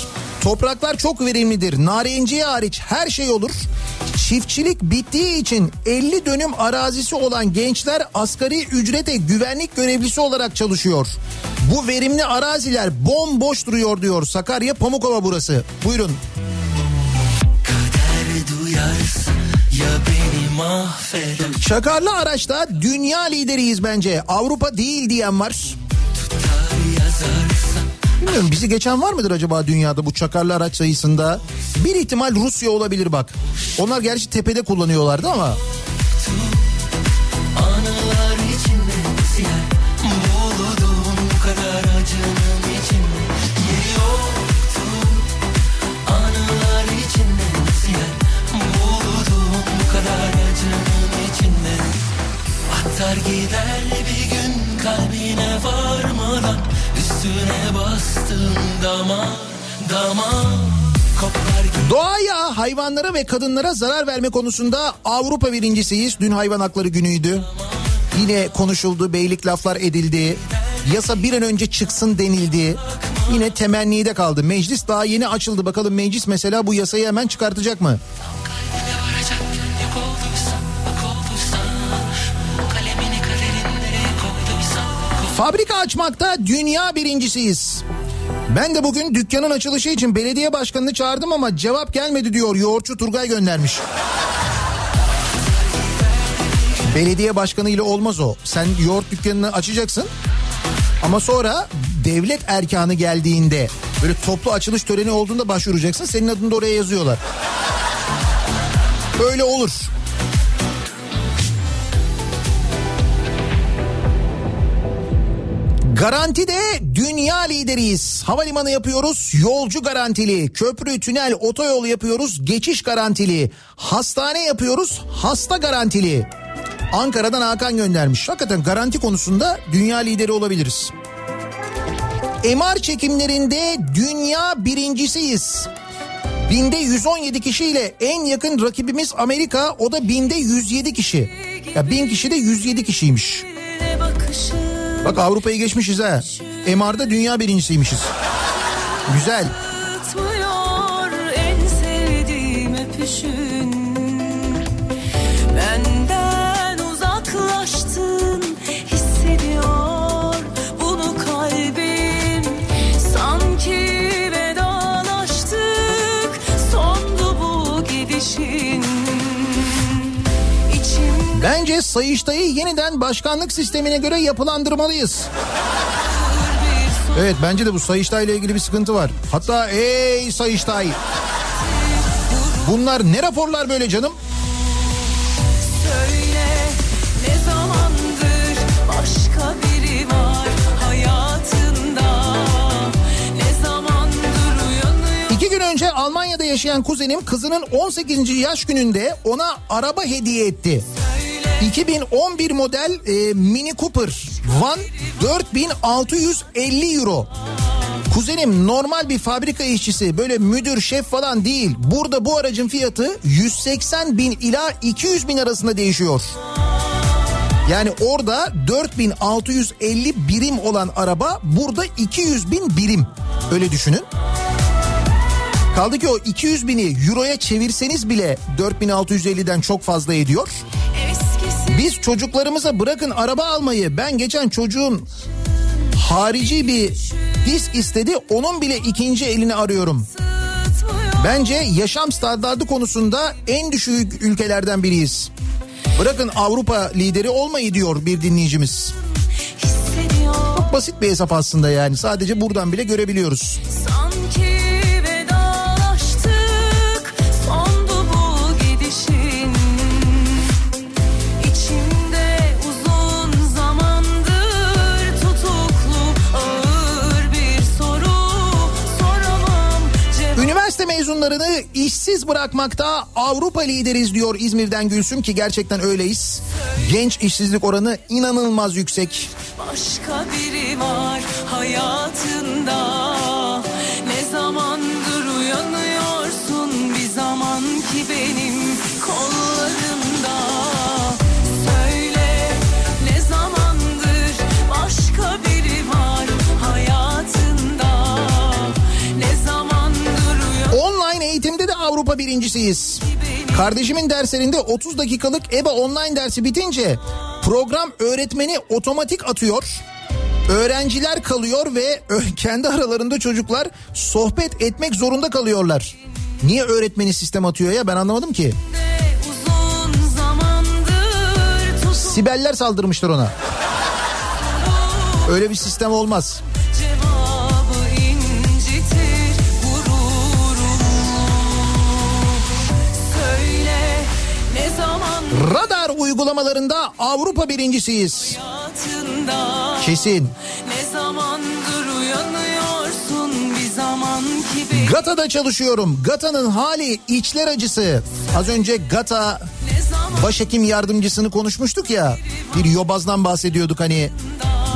Topraklar çok verimlidir. Narenciye hariç her şey olur. Çiftçilik bittiği için 50 dönüm arazisi olan gençler asgari ücrete güvenlik görevlisi olarak çalışıyor. Bu verimli araziler bomboş duruyor diyor Sakarya Pamukova burası. Buyurun. Çakarlı araçta dünya lideriyiz bence. Avrupa değil diyen var. Tutar yazarsa Bilmiyorum bizi geçen var mıdır acaba dünyada bu çakarlı araç sayısında? Bir ihtimal Rusya olabilir bak. Onlar gerçi tepede kullanıyorlardı ama. Atar bir gün varmadan Üstüne damar Kopar gider Doğaya, hayvanlara ve kadınlara zarar verme konusunda Avrupa birincisiyiz. Dün hayvan hakları günüydü. Yine konuşuldu, beylik laflar edildi. Yasa bir an önce çıksın denildi. Yine temennide kaldı. Meclis daha yeni açıldı. Bakalım meclis mesela bu yasayı hemen çıkartacak mı? Fabrika açmakta dünya birincisiyiz. Ben de bugün dükkanın açılışı için belediye başkanını çağırdım ama cevap gelmedi diyor. Yoğurtçu Turgay göndermiş. Belediye başkanı ile olmaz o. Sen yoğurt dükkanını açacaksın. Ama sonra devlet erkanı geldiğinde böyle toplu açılış töreni olduğunda başvuracaksın. Senin adını da oraya yazıyorlar. Öyle olur. Garantide dünya lideriyiz. Havalimanı yapıyoruz, yolcu garantili. Köprü, tünel, otoyol yapıyoruz, geçiş garantili. Hastane yapıyoruz, hasta garantili. Ankara'dan Hakan göndermiş. Hakikaten garanti konusunda dünya lideri olabiliriz. MR çekimlerinde dünya birincisiyiz. Binde 117 kişiyle en yakın rakibimiz Amerika o da binde 107 kişi. Ya bin kişi de 107 kişiymiş. bakışı Bak Avrupa'yı geçmişiz ha. MR'da dünya birincisiymişiz. Güzel. Tutmuyor en sevdiğim öpüşün Sayıştay'ı yeniden başkanlık sistemine göre yapılandırmalıyız. Evet bence de bu Sayıştay ile ilgili bir sıkıntı var. Hatta ey Sayıştay. Bunlar ne raporlar böyle canım? söyle ne zamandır başka biri var hayatında Ne zamandır uyanıyor İki gün önce Almanya'da yaşayan kuzenim kızının 18. yaş gününde ona araba hediye etti. 2011 model e, Mini Cooper Van 4650 euro. Kuzenim normal bir fabrika işçisi böyle müdür şef falan değil. Burada bu aracın fiyatı 180 bin ila 200 bin arasında değişiyor. Yani orada 4650 birim olan araba burada 200 bin birim. Öyle düşünün. Kaldı ki o 200 bini euroya çevirseniz bile 4650'den çok fazla ediyor. eskisi Biz çocuklarımıza bırakın araba almayı. Ben geçen çocuğum harici bir disk istedi. Onun bile ikinci elini arıyorum. Bence yaşam standardı konusunda en düşük ülkelerden biriyiz. Bırakın Avrupa lideri olmayı diyor bir dinleyicimiz. Çok basit bir hesap aslında yani. Sadece buradan bile görebiliyoruz. Sanki Mezunlarını işsiz bırakmakta Avrupa lideriz diyor İzmir'den Gülsüm ki gerçekten öyleyiz. Genç işsizlik oranı inanılmaz yüksek. Başka biri var hayatında Avrupa birincisiyiz. Kardeşimin derslerinde 30 dakikalık EBA online dersi bitince program öğretmeni otomatik atıyor. Öğrenciler kalıyor ve kendi aralarında çocuklar sohbet etmek zorunda kalıyorlar. Niye öğretmeni sistem atıyor ya ben anlamadım ki. Sibeller saldırmışlar ona. Öyle bir sistem olmaz. Radar uygulamalarında Avrupa birincisiyiz. Kesin. Ne zamandır uyanıyorsun bir zaman ki bir Gata'da çalışıyorum. Gata'nın hali içler acısı. Az önce Gata başhekim yardımcısını konuşmuştuk ya. Bir yobazdan bahsediyorduk hani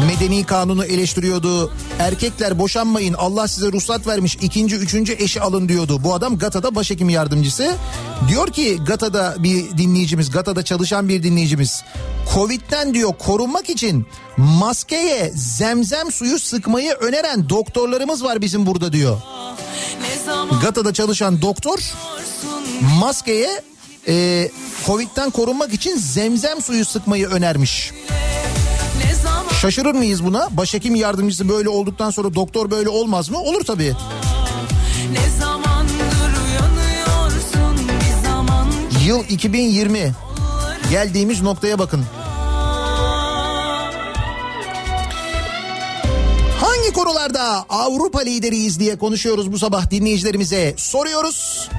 medeni kanunu eleştiriyordu. Erkekler boşanmayın Allah size ruhsat vermiş ikinci üçüncü eşi alın diyordu. Bu adam Gata'da başhekim yardımcısı. Diyor ki Gata'da bir dinleyicimiz Gata'da çalışan bir dinleyicimiz. Covid'den diyor korunmak için maskeye zemzem suyu sıkmayı öneren doktorlarımız var bizim burada diyor. zaman Gata'da çalışan doktor maskeye e, Covid'den korunmak için zemzem suyu sıkmayı önermiş. Şaşırır mıyız buna? Başhekim yardımcısı böyle olduktan sonra doktor böyle olmaz mı? Olur tabii. Yıl 2020. Geldiğimiz noktaya bakın. Hangi konularda Avrupa lideriyiz diye konuşuyoruz bu sabah dinleyicilerimize soruyoruz.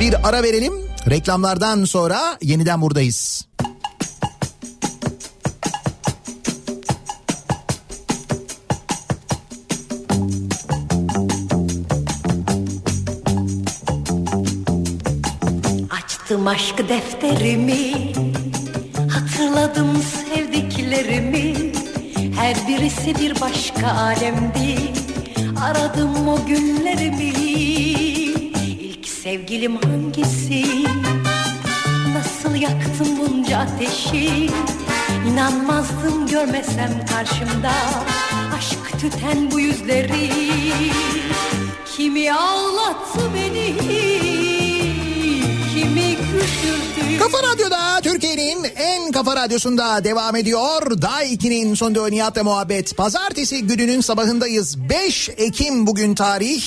Bir ara verelim. Reklamlardan sonra yeniden buradayız. Açtım aşk defterimi Hatırladım sevdiklerimi Her birisi bir başka alemdi Aradım o günlerimi sevgilim hangisi Nasıl yaktım bunca ateşi İnanmazdım görmesem karşımda Aşk tüten bu yüzleri Kimi ağlattı beni Kimi güldürdü Kafa Radyo'da Türkiye'nin en kafa radyosunda devam ediyor. Day 2'nin sonunda Nihat'la muhabbet. Pazartesi gününün sabahındayız. 5 Ekim bugün tarih.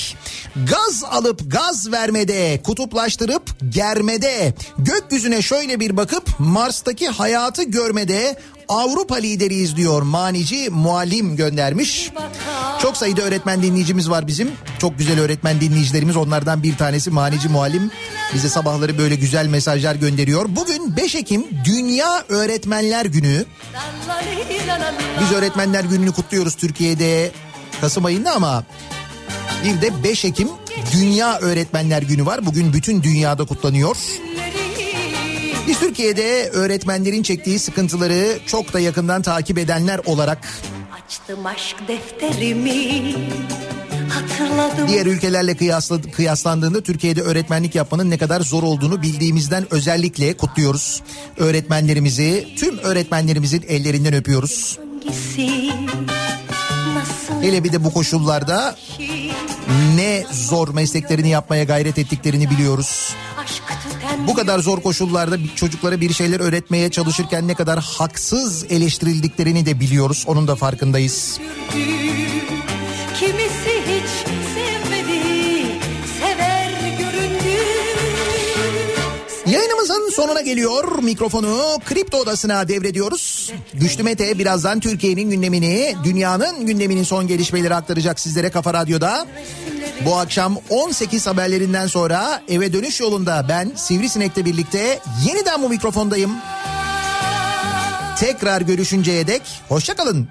Gaz alıp gaz vermede, kutuplaştırıp germede, gökyüzüne şöyle bir bakıp Mars'taki hayatı görmede Avrupa lideriyiz diyor manici muallim göndermiş. Çok sayıda öğretmen dinleyicimiz var bizim. Çok güzel öğretmen dinleyicilerimiz onlardan bir tanesi manici muallim. Bize sabahları böyle güzel mesajlar gönderiyor. Bugün 5 Ekim Dünya Öğretmenler Günü. Biz Öğretmenler Günü'nü kutluyoruz Türkiye'de Kasım ayında ama bir de 5 Ekim Dünya Öğretmenler Günü var. Bugün bütün dünyada kutlanıyor. Biz Türkiye'de öğretmenlerin çektiği sıkıntıları çok da yakından takip edenler olarak Açtım aşk defterimi hatırladım. diğer ülkelerle kıyasla, kıyaslandığında Türkiye'de öğretmenlik yapmanın ne kadar zor olduğunu bildiğimizden özellikle kutluyoruz. Öğretmenlerimizi, tüm öğretmenlerimizin ellerinden öpüyoruz. Hangisi Hele bir de bu koşullarda ne zor mesleklerini yapmaya gayret ettiklerini biliyoruz. Bu kadar zor koşullarda çocuklara bir şeyler öğretmeye çalışırken ne kadar haksız eleştirildiklerini de biliyoruz. Onun da farkındayız. Kimisi Yayınımızın sonuna geliyor. Mikrofonu Kripto Odası'na devrediyoruz. Güçlü Mete birazdan Türkiye'nin gündemini, dünyanın gündeminin son gelişmeleri aktaracak sizlere Kafa Radyo'da. Bu akşam 18 haberlerinden sonra eve dönüş yolunda ben Sivrisinek'le birlikte yeniden bu mikrofondayım. Tekrar görüşünceye dek hoşçakalın.